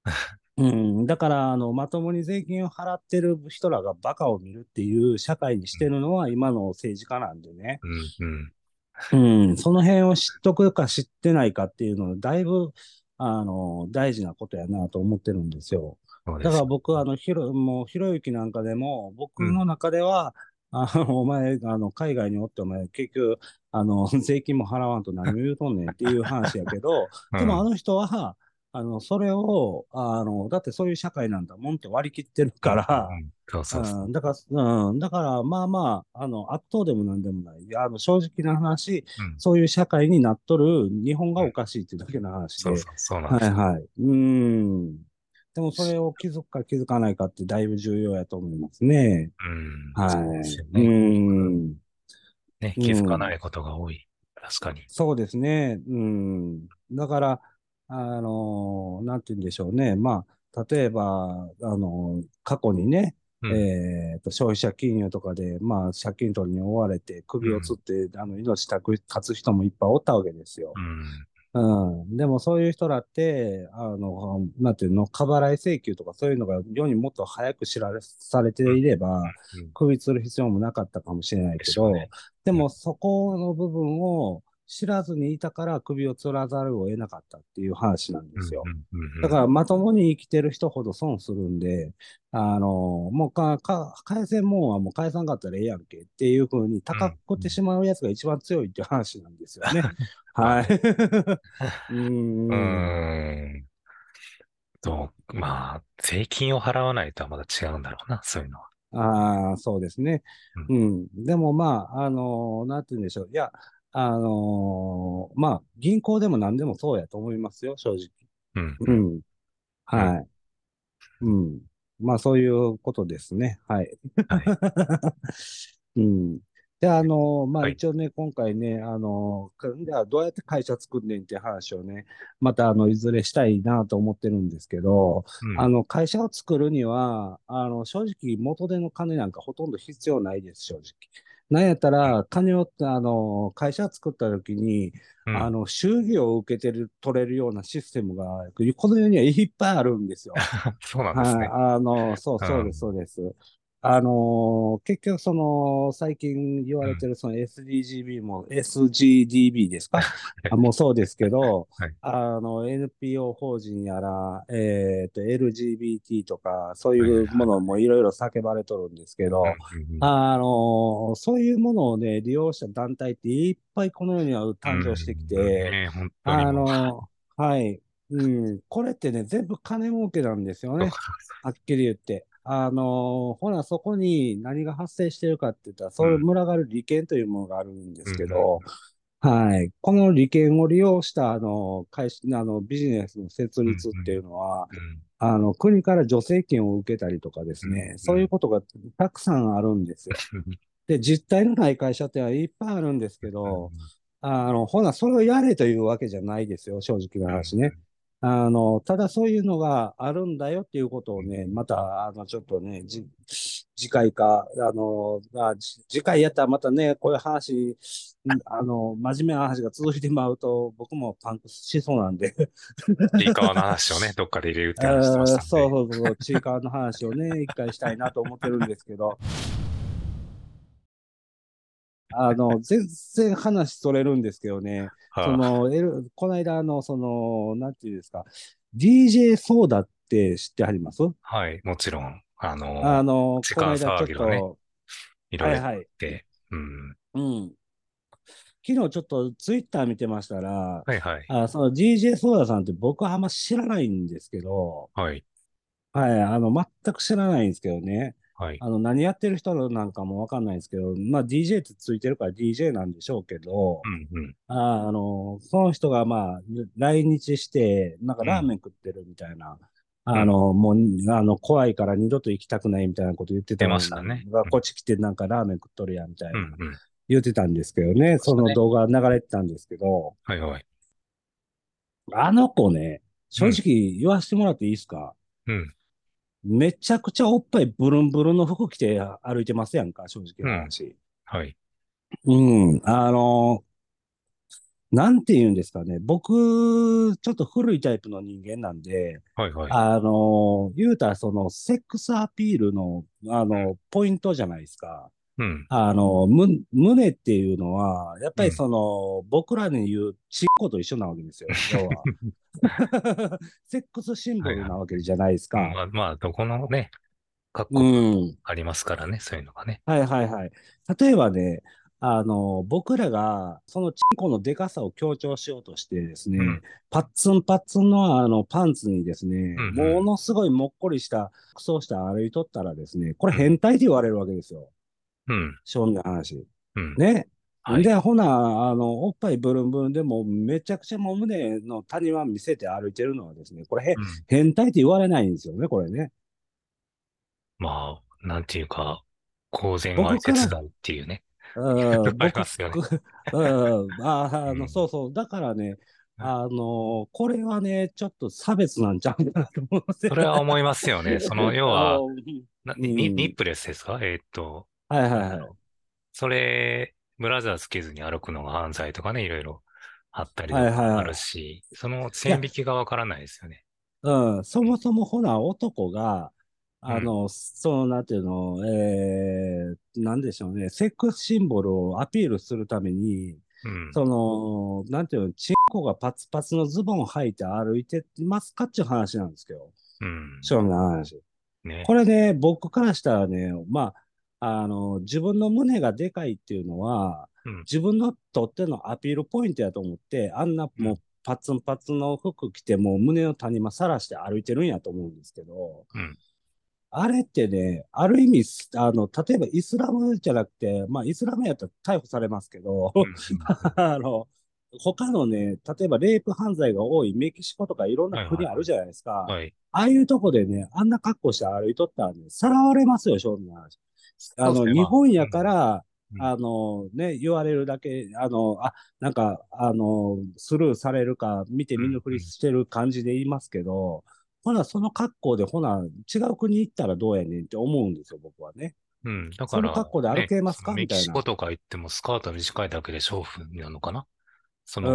うん、だから、あの、まともに税金を払ってる人らがバカを見るっていう社会にしてるのは今の政治家なんでね。うんうん。うん、その辺を知っとくか知ってないかっていうのは、だいぶ、あの、大事なことやなと思ってるんですよ。だから僕は、あの、ひろ、もう、ひろゆきなんかでも、僕の中では、あの、お前、あの、海外におって、お前、結局、あの、税金も払わんと何を言うとんねんっていう話やけど、でもあの人は、あの、それを、あの、だってそういう社会なんだもんって割り切ってるから、うんそうそうそう。うん、だから、うん、だから、まあまあ、あの、悪党でもなんでもない。あの、正直な話、うんそういう社会になっとる日本がおかしいっていうだけの話で。そうそう、そうなんです。はいはい。うん。でもそれを気づくか気づかないかってだいぶ重要やと思いますね。うん。そうはいですよ。うね。ん。ね、気づかないことが多い。確かに。そうですね。うん。だから、あの、なんて言うんでしょうね。まあ、例えば、あの、過去にね、うんえーと、消費者金融とかで、まあ、借金取りに追われて、首をつって、あの、命たく立つ人もいっぱいおったわけですよ。うん。うん。でも、そういう人らって、あの、なんていうの、過払い請求とかそういうのが世にもっと早く知られ、されていれば、うん首つる必要もなかったかもしれないけど、でもそこの部分を知らずにいたから首を吊らざるを得なかったっていう話なんですよ。うんうんうんだからまともに生きてる人ほど損するんで、あの、もうか、か、返せんもんはもう返さんかったらええやんけっていうふうに高くってしまうやつが一番強いっていう話なんですよね。はい。うーん。うーん。と、まあ、税金を払わないとはまだ違うんだろうな、そういうのは。ああ、そうですね。うん。でもまあ、あのなんて言うんでしょう。いや、あのまあ、銀行でも何でもそうやと思いますよ、正直。うん。うん。はい。うん。まあ、そういうことですね。はい。はい。うん。で、あの、まあ、はい一応ね、今回ね、あの、かじゃあどうやって会社作んねんって話をね、また、あの、いずれしたいなと思ってるんですけど、うんあの、会社を作るには、あの、正直、元手の金なんかほとんど必要ないです、正直。なんやったら、金を、あの、会社作った時に、うんあの、祝儀を受けてる、取れるようなシステムが、この世にはいっぱいあるんですよ。そうなんですはい、ね。あの、そう、そうです、そうです。あの結局、その、最近言われてる、その SDGB も、SGDB ですか？あもうそうですけど、はい。あの、NPO 法人やら、えっと、LGBT とか、そういうものもいろいろ叫ばれとるんですけど、あのそういうものをね、利用した団体っていっぱいこの世には誕生してきて、うんねあの、はい。うん。これってね、全部金儲けなんですよね。はっきり言って。あのほら、そこに何が発生してるかって言ったら、そういう群がる利権というものがあるんですけど、はい。この利権を利用した、あの、会社、あの、ビジネスの設立っていうのは、うんあの、国から助成金を受けたりとかですね、うんそういうことがたくさんあるんですよ。で、実態のない会社ってはいっぱいあるんですけど、あの、ほな、それをやれというわけじゃないですよ、正直な話ね。あの、ただそういうのがあるんだよっていうことをね、また、あの、ちょっとね、じ、次回か、あの、あじ次回やったらまたね、こういう話、んあの、真面目な話が続いてまうと、僕もパンクしそうなんで、いい川の話をね、どっかで入れるってあ話してましたーそうんで。そうそう、ちいかわの話をね、一回したいなと思ってるんですけど、あの、全然話それるんですけどね、はあその、L、この間、あの、その、なんていうんですか、DJ ソーダって知ってはります？はい、もちろん。あの、あの、時間騒ぎのねと、いろいろあっはいはい、て、うん。うん。昨日ちょっとツイッター見てましたら、はいはい。あその DJ ソーダさんって僕はあんま知らないんですけど、はい。はい、あの、全く知らないんですけどね。はい。あの、何やってる人なんかもわかんないんですけど、まあ DJ ってついてるから DJ なんでしょうけど、うんうん。ああの、その人がまあ、来日して、なんかラーメン食ってるみたいな、あの、もう、あの、怖いから二度と行きたくないみたいなこと言ってたましたね。がこっち来てなんかラーメン食っとるやんみたいな、うんうん。言ってたんですけどね、その動画流れてたんですけど、はいはい。あの子ね、正直言わせてもらっていいですか、うん。めちゃくちゃおっぱいブルンブルンの服着て歩いてますやんか、正直な話。はい。うん、あの、なんて言うんですかね。僕、ちょっと古いタイプの人間なんで、はいはい。あの、言うたらその、セックスアピールの、あの、ポイントじゃないですか。うん。あの、む、胸っていうのは、やっぱりその、僕らに言うチッコと一緒なわけですよ、要は。セックスシンボルなわけじゃないですか。まあ、まあ、どこのね、格う好ん。ありますからね、そういうのがね。はいはいはい。例えばね、あの、僕らが、そのチンコのデカさを強調しようとしてですね、うんパッツンパッツンのあのパンツにですね、うんうんものすごいもっこりした服装して歩いとったらですね、これ変態って言われるわけですよ。うん。正味な話。うん。ね。はい。で、ほな、あの、おっぱいブルンブルンでもめちゃくちゃもう胸の谷間見せて歩いてるのはですね、これへ、うん変態って言われないんですよね、これね。まあ、なんていうか、公然わいせつだっていうね。うん、あ り僕、ますよねうん、ああの、うんそうそう。だからね、うんあの、これはね、ちょっと差別なんちゃうかなと思うんですよそれは思いますよね。その、要は、ニニップレスですか？えーっと、はいはいはい。それ、ブラジャーつけずに歩くのが犯罪とかね、いろいろあったりとはいはいはいかあるし、その線引きがわからないですよね。うん、そもそもほな、男が、あの、その、なんていうの、えー、なんでしょうね、セックスシンボルをアピールするために、うん。その、なんていうの、チンコがパツパツのズボンを履いて歩いてますかっていう話なんですけど、うん。正味な話。ね。これね、僕からしたらね、まあ、あの、自分の胸がでかいっていうのは、うん自分のとってのアピールポイントやと思って、あんなもうパツンパツンの服着て、もう胸の谷間さらして歩いてるんやと思うんですけど、うんあれってね、ある意味、あの、例えばイスラムじゃなくて、まあ、イスラムやったら逮捕されますけど、うん あの、他のね、例えばレイプ犯罪が多いメキシコとかいろんなはいはい国あるじゃないですか。はい。ああいうとこでね、あんな格好して歩いとったらね、さらわれますよ、正味な話。あの、日本やから、うん。あの、ね、言われるだけ、あの、あ、なんか、あの、スルーされるか、見て見ぬふりしてる感じで言いますけど、ほな、その格好で、ほな、違う国行ったらどうやねんって思うんですよ、僕はね。うん。だそのから、格好で歩けますか？ねみたいな。メキシコとか行ってもスカート短いだけで勝負なのかな？そうの、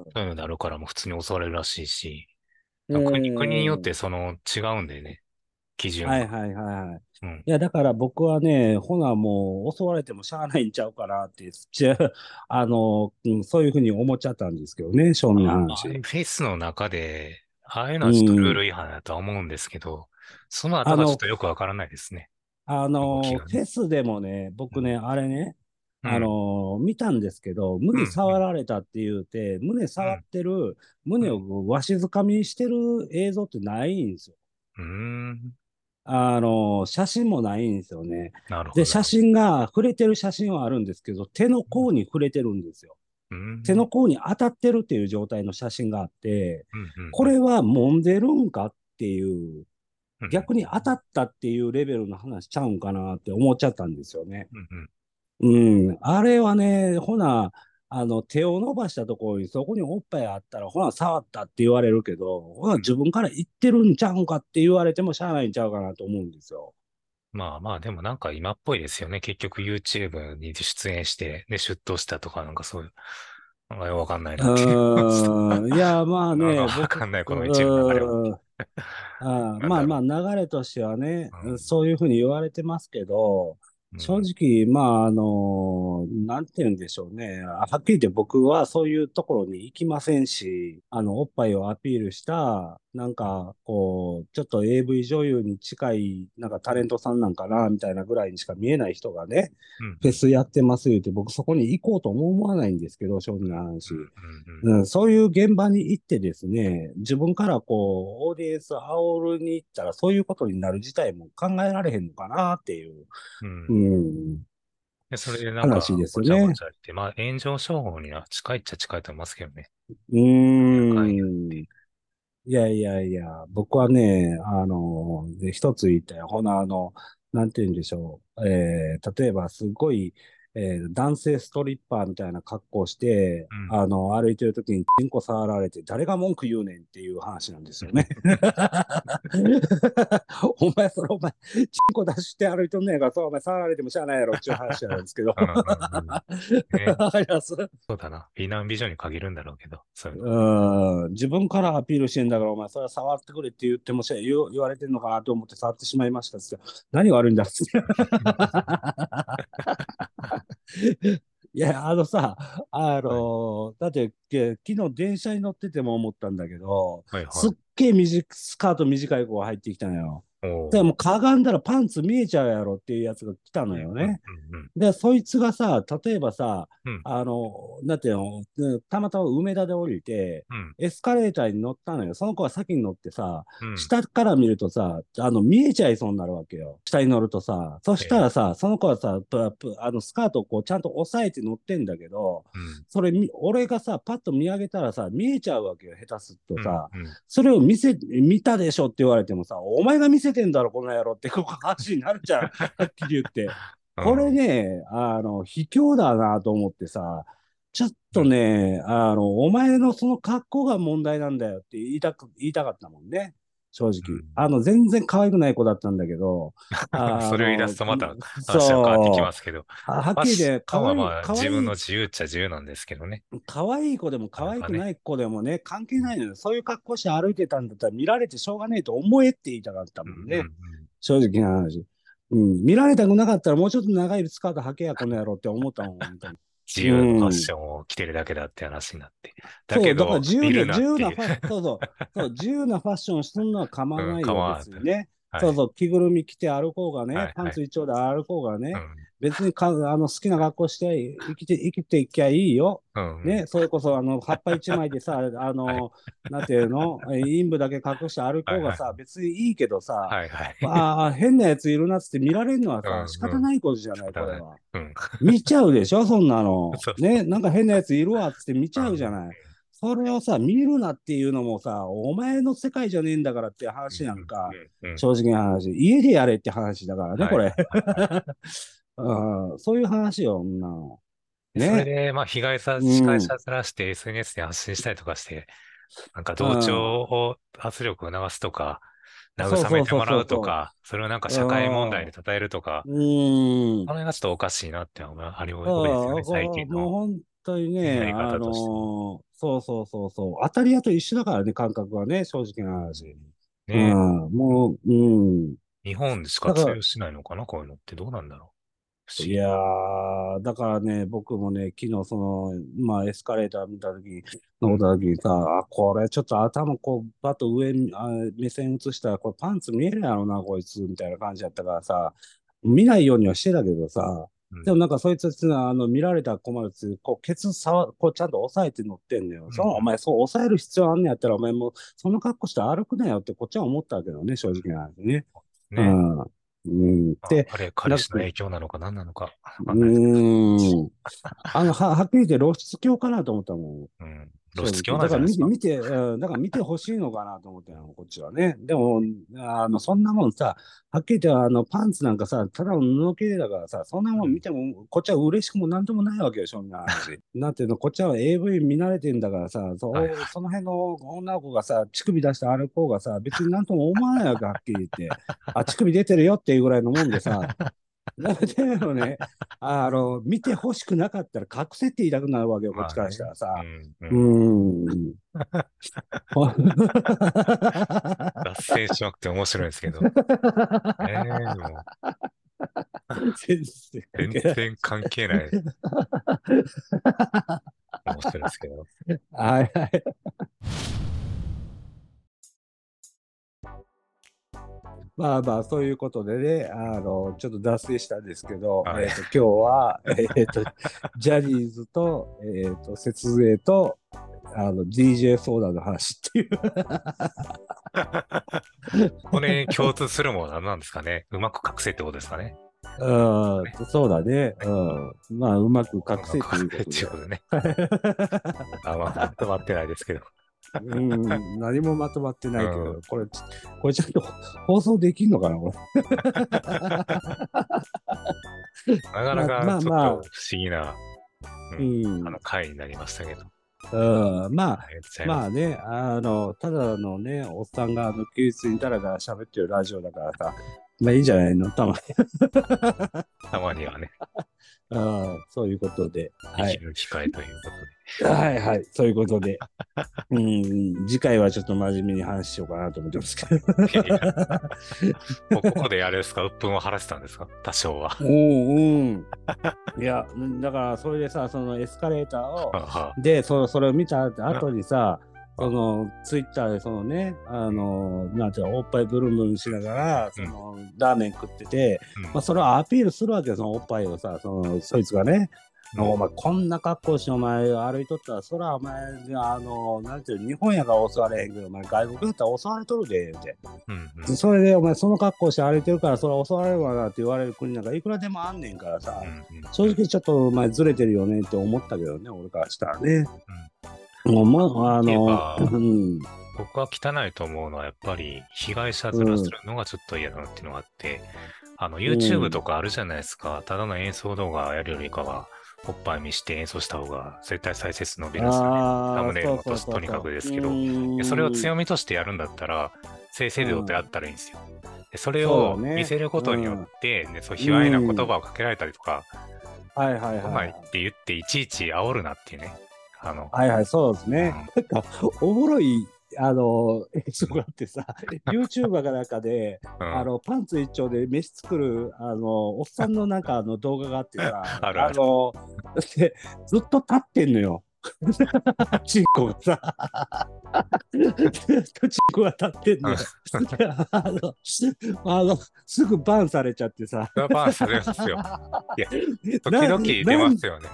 ん。そういうのであるからもう普通に襲われるらしいし、うん。国、国によってその違うんでね、基準が。はいはいはいはい。うんいや、だから僕はね、ほなもう襲われてもしゃあないんちゃうかなって、あの、うん、そういうふうに思っちゃったんですけどね、正味なああ話。フェイスの中で、ああいうのはちょっとルール違反だとは思うんですけど、その後がちょっとよくわからないですね。あの、ねフェスでもね、僕ね、あれね、うんあの、見たんですけど、胸触られたって言うて、胸触ってる、胸をわしづかみにしてる映像ってないんですよ。うーん。あの、写真もないんですよね。で、写真が触れてる写真はあるんですけど、手の甲に触れてるんですよ。うん、手の甲に当たってるっていう状態の写真があって、うんうん、これは揉んでるんかっていう、うん、逆に当たったっていうレベルの話ちゃうんかなって思っちゃったんですよね。うんうん。うん。あれはね、ほな、あの、手を伸ばしたところにそこにおっぱいあったら、ほな、触ったって言われるけど、ほな、自分から言ってるんちゃうんかって言われてもしゃあないんちゃうかなと思うんですよ。まあまあ、でもなんか今っぽいですよね。結局 YouTube に出演して、で、出頭したとかなんかそういう、なんかよくわかんないうなっていや、まあね、わかんないこの一部の流れは。うん。あーまあまあ、流れとしてはね、うん。そういうふうに言われてますけど、うん正直、まあ、あの、なんて言うんでしょうね。はっきり言って僕はそういうところに行きませんし、あの、おっぱいをアピールした、なんか、こう、ちょっと AV 女優に近い、なんかタレントさんなんかな、みたいなぐらいにしか見えない人がね、うんフェスやってます言うて、僕そこに行こうとも思わないんですけど、正直な話。うんうんうん、そういう現場に行ってですね、自分からこう、オーディエンス煽るに行ったら、そういうことになる自体も考えられへんのかなっていう。うんそれでなんか、話ですよねまあ炎上商法には近いっちゃ近いと思いますけどね。うーん。いやいやいや、僕はね、あの、で一つ言ったよ。ほな、あの、なんて言うんでしょう。えー、例えば、すごい、えー、男性ストリッパーみたいな格好して、うん。あの、歩いてる時にチンコ触られて、誰が文句言うねんっていう話なんですよね。お前、それお前、チンコ出して歩いとんねやから、そうお前触られてもしゃあないやろっていう話なんですけど。そうだな。美男美女に限るんだろうけど、そうん、自分からアピールしてんだから、お前、それは触ってくれって言ってもし言う言われてんのかなと思って触ってしまいましたっつって何が悪いんだっつって。いや、あのさ、あはい。の、だって、け昨日電車に乗ってても思ったんだけど、すっはいはい。げえ短いスカート短い子が入ってきたのよ。でもうかがんだらパンツ見えちゃうやろっていうやつが来たうんうんのよね。うんうん。で、そいつがさ、例えばさ、うん。あの、なんていうの、うんたまたま梅田で降りて、うん。エスカレーターに乗ったのよ。その子が先に乗ってさ、うん。下から見るとさ、あの、見えちゃいそうになるわけよ。下に乗るとさ。そしたえらさ、その子はさ、あの、スカートをこう、ちゃんと押さえて乗ってんだけど。それみ、俺がさ、パッと見上げたらさ、見えちゃうわけよ。下手するとうん。さ。うん。それを見せ、見たでしょって言われてもさ、お前が見せてんだろ、この野郎って話になるじゃん。はっきり言って。これうん。ね、あの、卑怯だなと思ってさ、ちょっとうん。ね、あの、お前のその格好が問題なんだよって言いたく、言いたかったもんね。正直。うんあの、全然可愛くない子だったんだけど、あ それを言い出の、すとまた話は変わってきますけど、ははっきり言って、可愛い、まあ自分の自由っちゃ自由なんですけどね。可愛い子でも可。愛くない子でもね、関係うん。ないのよ。そういう格好して歩いてたんだったら見られてしょうがねえと思えって言いたかったもんね。正直な話。うん、見られたくなかったらもうちょっと長いスカート履けや、この野郎って思ったもん、本当に。自由のファッうん。ションを着てるだけだって話になって。だそう、だからけど、自由な、ファッ、そうそう、そう、自由なファッションするのは構わうん、ないで。すよね。はい。そうそう、着ぐるみ着て歩こうがね、パンはいはい。ツ一丁で歩こうがね、うん。別にか、あの、好きな格好して生きて、生きていきゃいいよ。うんうん。ね、それこそ、あの、葉っぱ一枚でさ、あはい。の、なんていうの、陰部だけ隠して歩はいはい。こうがさ、別にいいけどさ、はいはい。ああ、変なやついるなっつって見られるのはうさ、仕んうん。方ないことじゃない。これは。うん。見ちゃうでしょ、そんなの。ね、なんか変なやついるわっつって見ちうん。ゃうじゃない。それをさ、見るなっていうのもさ、お前の世界じゃねえんだからってうん話なんか、うんうんうん。正直な話。家でやれって話だからね、これ。はい。うん、そういう話よ、女の。でそれね。で、まあ、被害者、う司会ん、者ずらして SNS で発信したりとかして、なんかう同調ん。を圧力を流すとか、慰めてもらそうとか、それをなんかう。社会問題で称えるとか、うん。うん。この辺がちょっとおかしいなって思うあれああ、多いですよね、最こ近のもう本当にね、やりあの方として。ーそうそうそうそう、当たり屋と一緒だからね、感覚はね、正直な話。うねん、もう、うん。日本でしか通用しないのかな、こういうのってどうなんだろう。いや。ー、だからね、僕もね、昨日その、まあ、エスカレーター見たとき、乗ったときにさ、あ、これちょっと頭こう、バッと上に、あ、目線映したら、これパンツ見えるやろな、こいつ、みたいな感じだったからさ、見ないようにはしてたけどさ、うん。でもなんかそいつってのは、あの、見られたら困るっつう、こう、ケツ触、こう、ちゃんと押さえて乗ってんのよ。その、おうん。前、そう、押さえる必要あんねやったら、お前もう、その格好して歩くなよって、こっちは思ったけどね、正直な話ね。うね。ん。うん。あ、で、あれ、彼氏の影響なのか何なのかわうかん。あの、は、はっきり言って露出狂かなと思ったもん。ど。うん。露。出狂なんだから見て、じゃないですか。見て、うん、だから見てほしいのかなと思ってよ、こっちはね。でも、あの、そんなもんさ、はっきり言って、あの、パンツなんかさ、ただの布切れだからさ、そんなもん見うん。ても、こっちは嬉しくもなんともないわけよ、そんな話。なんていうの、こっちは AV 見慣れてんだからさ、そはい。その辺の女の子がさ、乳首出して歩こうがさ、別になんとも思わないわけ、はっきり言って。あ、乳首出てるよっていうぐらいのもんでさ、だ でもね、あの、見て欲しくなかったら隠せって言いたくなるわけよ、こっちからした。らさ。うん。脱線しなくて面白いんですけど。ええでも、全。然関係ない面白いですけど。はいはい。まあまあ、そういうことでね、あの、ちょっと脱線したんですけど、はい。えっと、今日は、えっと、ジャニーズと、えっと、節税と、あの、DJ ソーダの話っていう。これに共通するものは何なんですかね？うまく隠せってことですかね？うん、ね。そうだね。ねうん。まあ、うまく隠せっていうことで。ていうことでね。あ、まあ、まとまってないですけど。うん、何もまとまってないけど、これ、これちゃんと放送できんのかな、これ？なかなかちょっと不思議な、うん、あの回になりましたけど。うん、まあ、まあね、あの、ただのね、おっさんが、あの、休日にだらだら喋ってるラジオだからさ、まあいいんじゃないの？たまに。たまにはね。あ そういうことで。生きる機会ということで。はいはい、そういうことで。うん、次回はちょっと真面目に話しようかなと思ってますけど。ここであれですか、鬱憤を晴らしたんですか、多少は。うんうん。いや、だからそれでさ、そのエスカレーターを、でそ、それを見た後にさ、そのツイッターでそのね、あの、なんていうの、おっぱいブルンブルンしながら、その、ラーメン食ってて、うん、まあ、それをアピールするわけよ、そのおっぱいをさ、その、そいつがね。うん、お前、こんな格好してお前歩いとったら、そらお前、あの、なんていう日本やから襲われへんけど、お前、外国だったら襲われとるで、って。うんうん、それで、お前、その格好して歩いてるから、それは襲われるわなって言われる国なんかいくらでもあんねんからさ、うんうん、正直ちょっとお前ずれてるよねって思ったけどね、俺からしたらね。もう、ま、あの、うん、僕は汚いと思うのは、やっぱり被害者面するのがちょっと嫌だなっていうのがあって、あの、YouTube とかあるじゃないですか。ただの演奏動画やるよりかは、おっぱい見して演奏した方が絶対再生数伸びるんですよね。サムネイルのととにかくですけど、それを強みとしてやるんだったら、正々堂であったらいいんですよ。でそれを見せることによって、ね、そう、卑猥な言葉をかけられたりとか、はいはいはい。って言って、いちいち煽るなっていうね。あの、はいはい、そうですね。うん、なんか、おもろい、あの、映像があってさ、YouTuber が中で、うん、あの、パンツ一丁で飯作る、あの、おっさんのなんかあの動画があってさ、あるあるあの、で、ずっと立ってんのよ。チンコがさ、チンコが立ってんのよ。あの、あの、すぐバンされちゃってさ。バンされますよ。いや、時々出ますよね。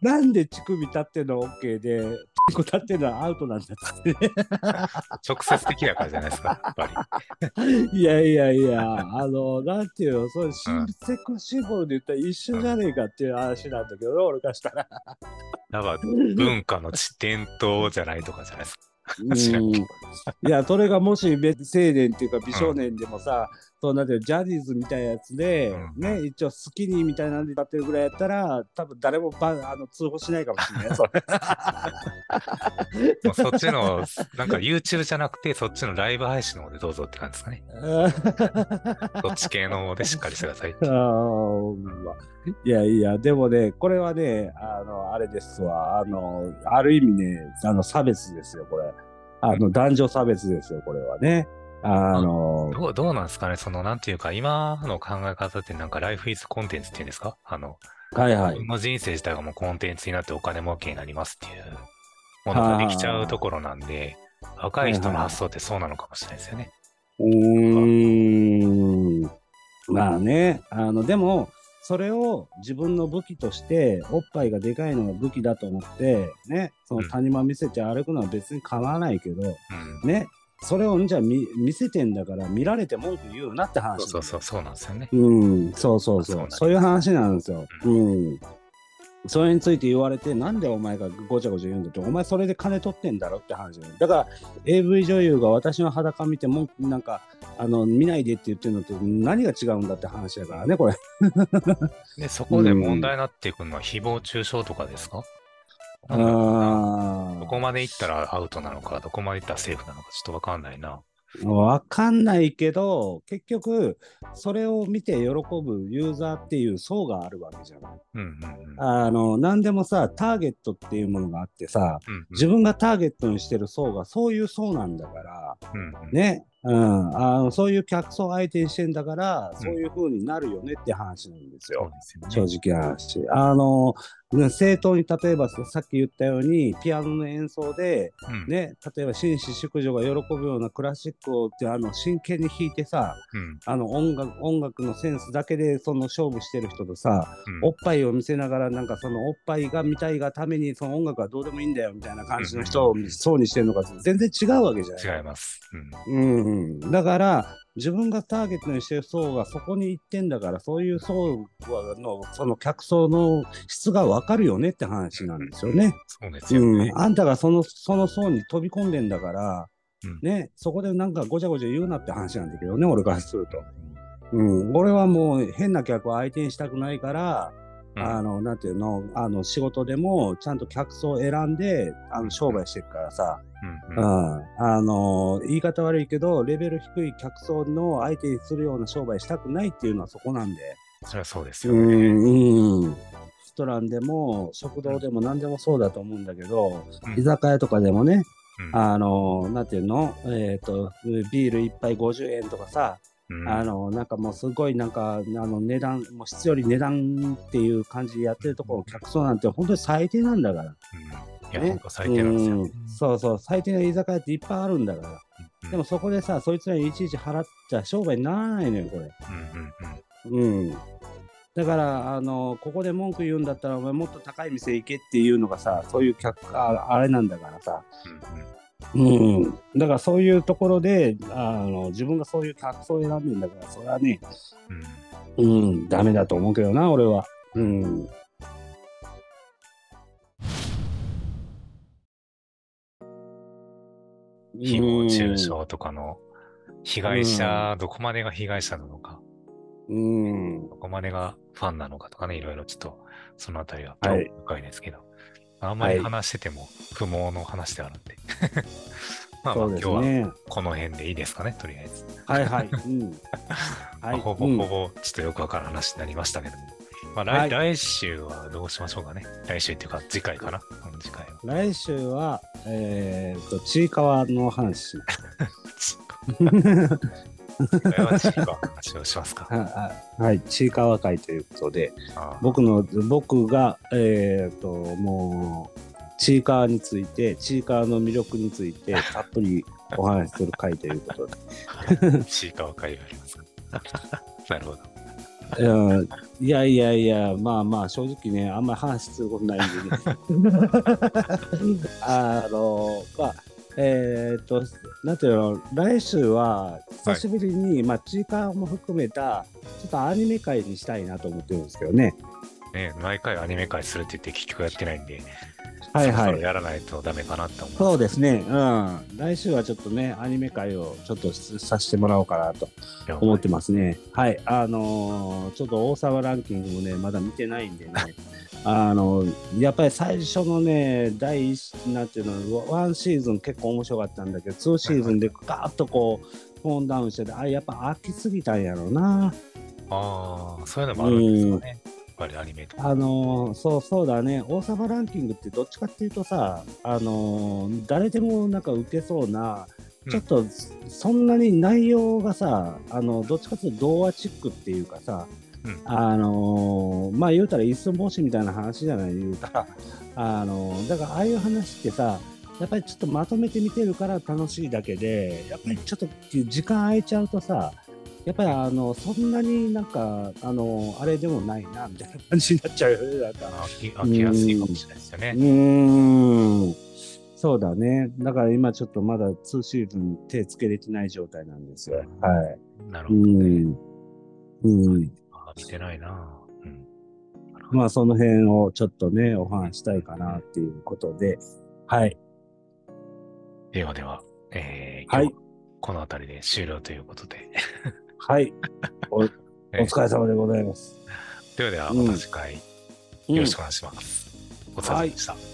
なんで乳首立ってんの？OK で、チンコ立ってんのはアウトなんだって。直接的だからじゃないですか、やっぱり。いやいやいや、あの、なんていうの、そう、セクシンボルで言ったら一緒じゃねえかっていう話なんだけど、俺からしたら。だから、文化の伝統じゃないとかじゃないですか。いや、それがもし青年っていうか美少年でもさ、そうなんてジャニーズみたいなやつで、うん、ね、一応スキニーみたいなんでやってるぐらいやったら、多分誰もばあの通報しないかもしれない。そもうそっちの、なんか YouTube じゃなくて、そっちのライブ配信の方でどうぞって感じですかね。そっち系の方でしっかりしてください。いやいや、でもね、これはね、あの、あれですわ。あの、ある意味ね、あの、差別ですよ、これ。あの、男女差別ですよ、これはね。あのどう、どうなんですかね？その、なんていうか、今の考え方ってなんか、ライフイズコンテンツっていうんですか？あの、はいはい。の人生自体がもうコンテンツになってお金儲けになりますっていうものができちゃうところなんで、若い人の発想ってそうなのかもしれないですよね。うーん。まあね、あの、でも、それを自分の武器として、おっぱいがでかいのが武器だと思って、ね、その谷間見せて歩くのは別に構わないけど、うん、ね、それをじゃあ見見せてんだから見られて文句言うなって話そうそうそうなんですよね。うん、そうそうそう。そういう話なんですよ。うん、うんそれについて言われて、なんでお前がごちゃごちゃ言うんだって、お前それで金取ってんだろって話だだから、AV 女優が私の裸見ても、なんか、あの、見ないでって言ってるのって何が違うんだって話だからね、これ。で、そこで問題になっていくのは誹謗中傷とかですか、うん、どこまで行ったらアウトなのか、どこまで行ったらセーフなのか、ちょっとわかんないな。わかんないけど、結局、それを見て喜ぶユーザーっていう層があるわけじゃない。うんうんうん、あの、何でもさ、ターゲットっていうものがあってさ、うんうん、自分がターゲットにしてる層がそういう層なんだから、うんうん、ね、うん、あのそういう客層相手にしてんだから、うん、そういう風になるよねって話なんですよ。すよね、正直な話。あの、正当に例えばさっき言ったようにピアノの演奏で、うん、ね、例えば紳士淑女が喜ぶようなクラシックをってあの真剣に弾いてさ、うん、あの音楽音楽のセンスだけでその勝負してる人とさ、うん、おっぱいを見せながらなんかそのおっぱいが見たいがためにその音楽はどうでもいいんだよみたいな感じの人をそうにしてるのか全然違うわけじゃない。違います、うん、うん、だから自分がターゲットにしてる層がそこに行ってんだから、そういう層のその客層の質が分わかるよねって話なんですよね。そうですよね。うん、あんたがその、その層に飛び込んでんだから、うんね、そこでなんかごちゃごちゃ言うなって話なんだけどね、俺からすると。うん、俺はもう変な客を相手にしたくないから、うんあの、なんていうの、あの、仕事でもちゃんと客層を選んで、あの、商売してるからさ、うんううんん、あの、言い方悪いけど、レベル低い客層の相手にするような商売したくないっていうのはそこなんで。それはそうですうよね。ん、うん。レストランでも、食堂でも何でもそうだと思うんだけど、うん居酒屋とかでもね、うんあの、なんていうの？えっ、と、ビール一杯50円とかさ、うんあの、なんかもうすごいなんか、あの値段、もう質より値段っていう感じでやってるところ、客層なんて本当に最低なんだから。うんいや、ね本当最低なんですよね。うんそうそう、最低な居酒屋っていっぱいあるんだから。うんでもそこでさ、そいつらにいちいち払っちゃ商売にならないのよ、これ。うんうんうんうん。だから、あの、ここで文句言うんだったら、お前もっと高い店行けっていうのがさ、そういう客、ああれなんだからさ。うんうんうん。だからそういうところで、あの、自分がそういう客層を選んでんだから、それはね、うんうん、ダメだと思うけどな、俺は。うん。誹謗中傷とかの被害者、どこまでが被害者なのか、うん。どこまでがファンなのかとかね、いろいろちょっとそのあたりは深いですけど、あんまり話してても不毛の話ではあるんで。まあまあ今日はね。この辺でいいですかね、とりあえず。はいはい。うん。ほぼうんほぼちょっとよくわかる話になりましたけども。まあ来,、はい来週はどうしましょうかね。来週っていうか次回かな。うん次回は。来週は、えー、と、ちいかわの話します。次回は次回は話をしますか。はいはい、ちいかわ会ということで、僕の、僕が、えっ、と、もう、ちいかわについて、ちいかわの魅力について、たっぷりお話しする会ということで。ちいかわ会がありますか。なるほど。うんいやいやいや、まあまあ、正直ね、あんまり話することないんでね。あの、まあ、えっ、と、なんていうの、来週は、久しぶりに、まあ、ちいかわも含めた、ちょっとアニメ会にしたいなと思ってるんですけどね。ね、毎回アニメ会するって言って結局やってないんで、はいはいやらないとダメかなって思う。そうですね、うん。来週はちょっとね、アニメ会をちょっとさせてもらおうかなと思ってますね。はい。あのーちょっと王様ランキングもね、まだ見てないんでね。あのやっぱり最初のね、第一、なんていうの、ワンシーズン結構面白かったんだけど、ツーシーズンでガーッとこう、トーンダウンしてて、あ、やっぱ飽きすぎたんやろうな。ああ、そういうのもあるんですよね。やっぱりアニメとか。あのーそうそうだね、王様ランキングってどっちかっていうとさ、あのー誰でもなんか受けそうな、ちょっとそんなに内容がさ、あのどっちかっていうと童話チックっていうかさ、うん。あのーまあ言うたら一寸法師みたいな話じゃない言うたら、あのーだからああいう話ってさ、やっぱりちょっとまとめて見てるから楽しいだけで、やっぱりちょっと時間空いちゃうとさ、やっぱりあのそんなになんか、あのあれでもないなみたいな感じになっちゃうよね、なんか。飽きやすいかもしれないですよねう。ーん。そうだね。だから今ちょっとまだ2シーズン手つけれてない状態なんですよ。はい。うなるほどね。ん。うん。あ見てないな。うん。まあその辺をちょっとね、お話したいかなっていうことで。はい。ではでは、えー、はい今日この辺りで終了ということで。はい。お おえー疲れ様でございます。ではでは、うんまた次回よろしくお願いします。お疲れ様でした。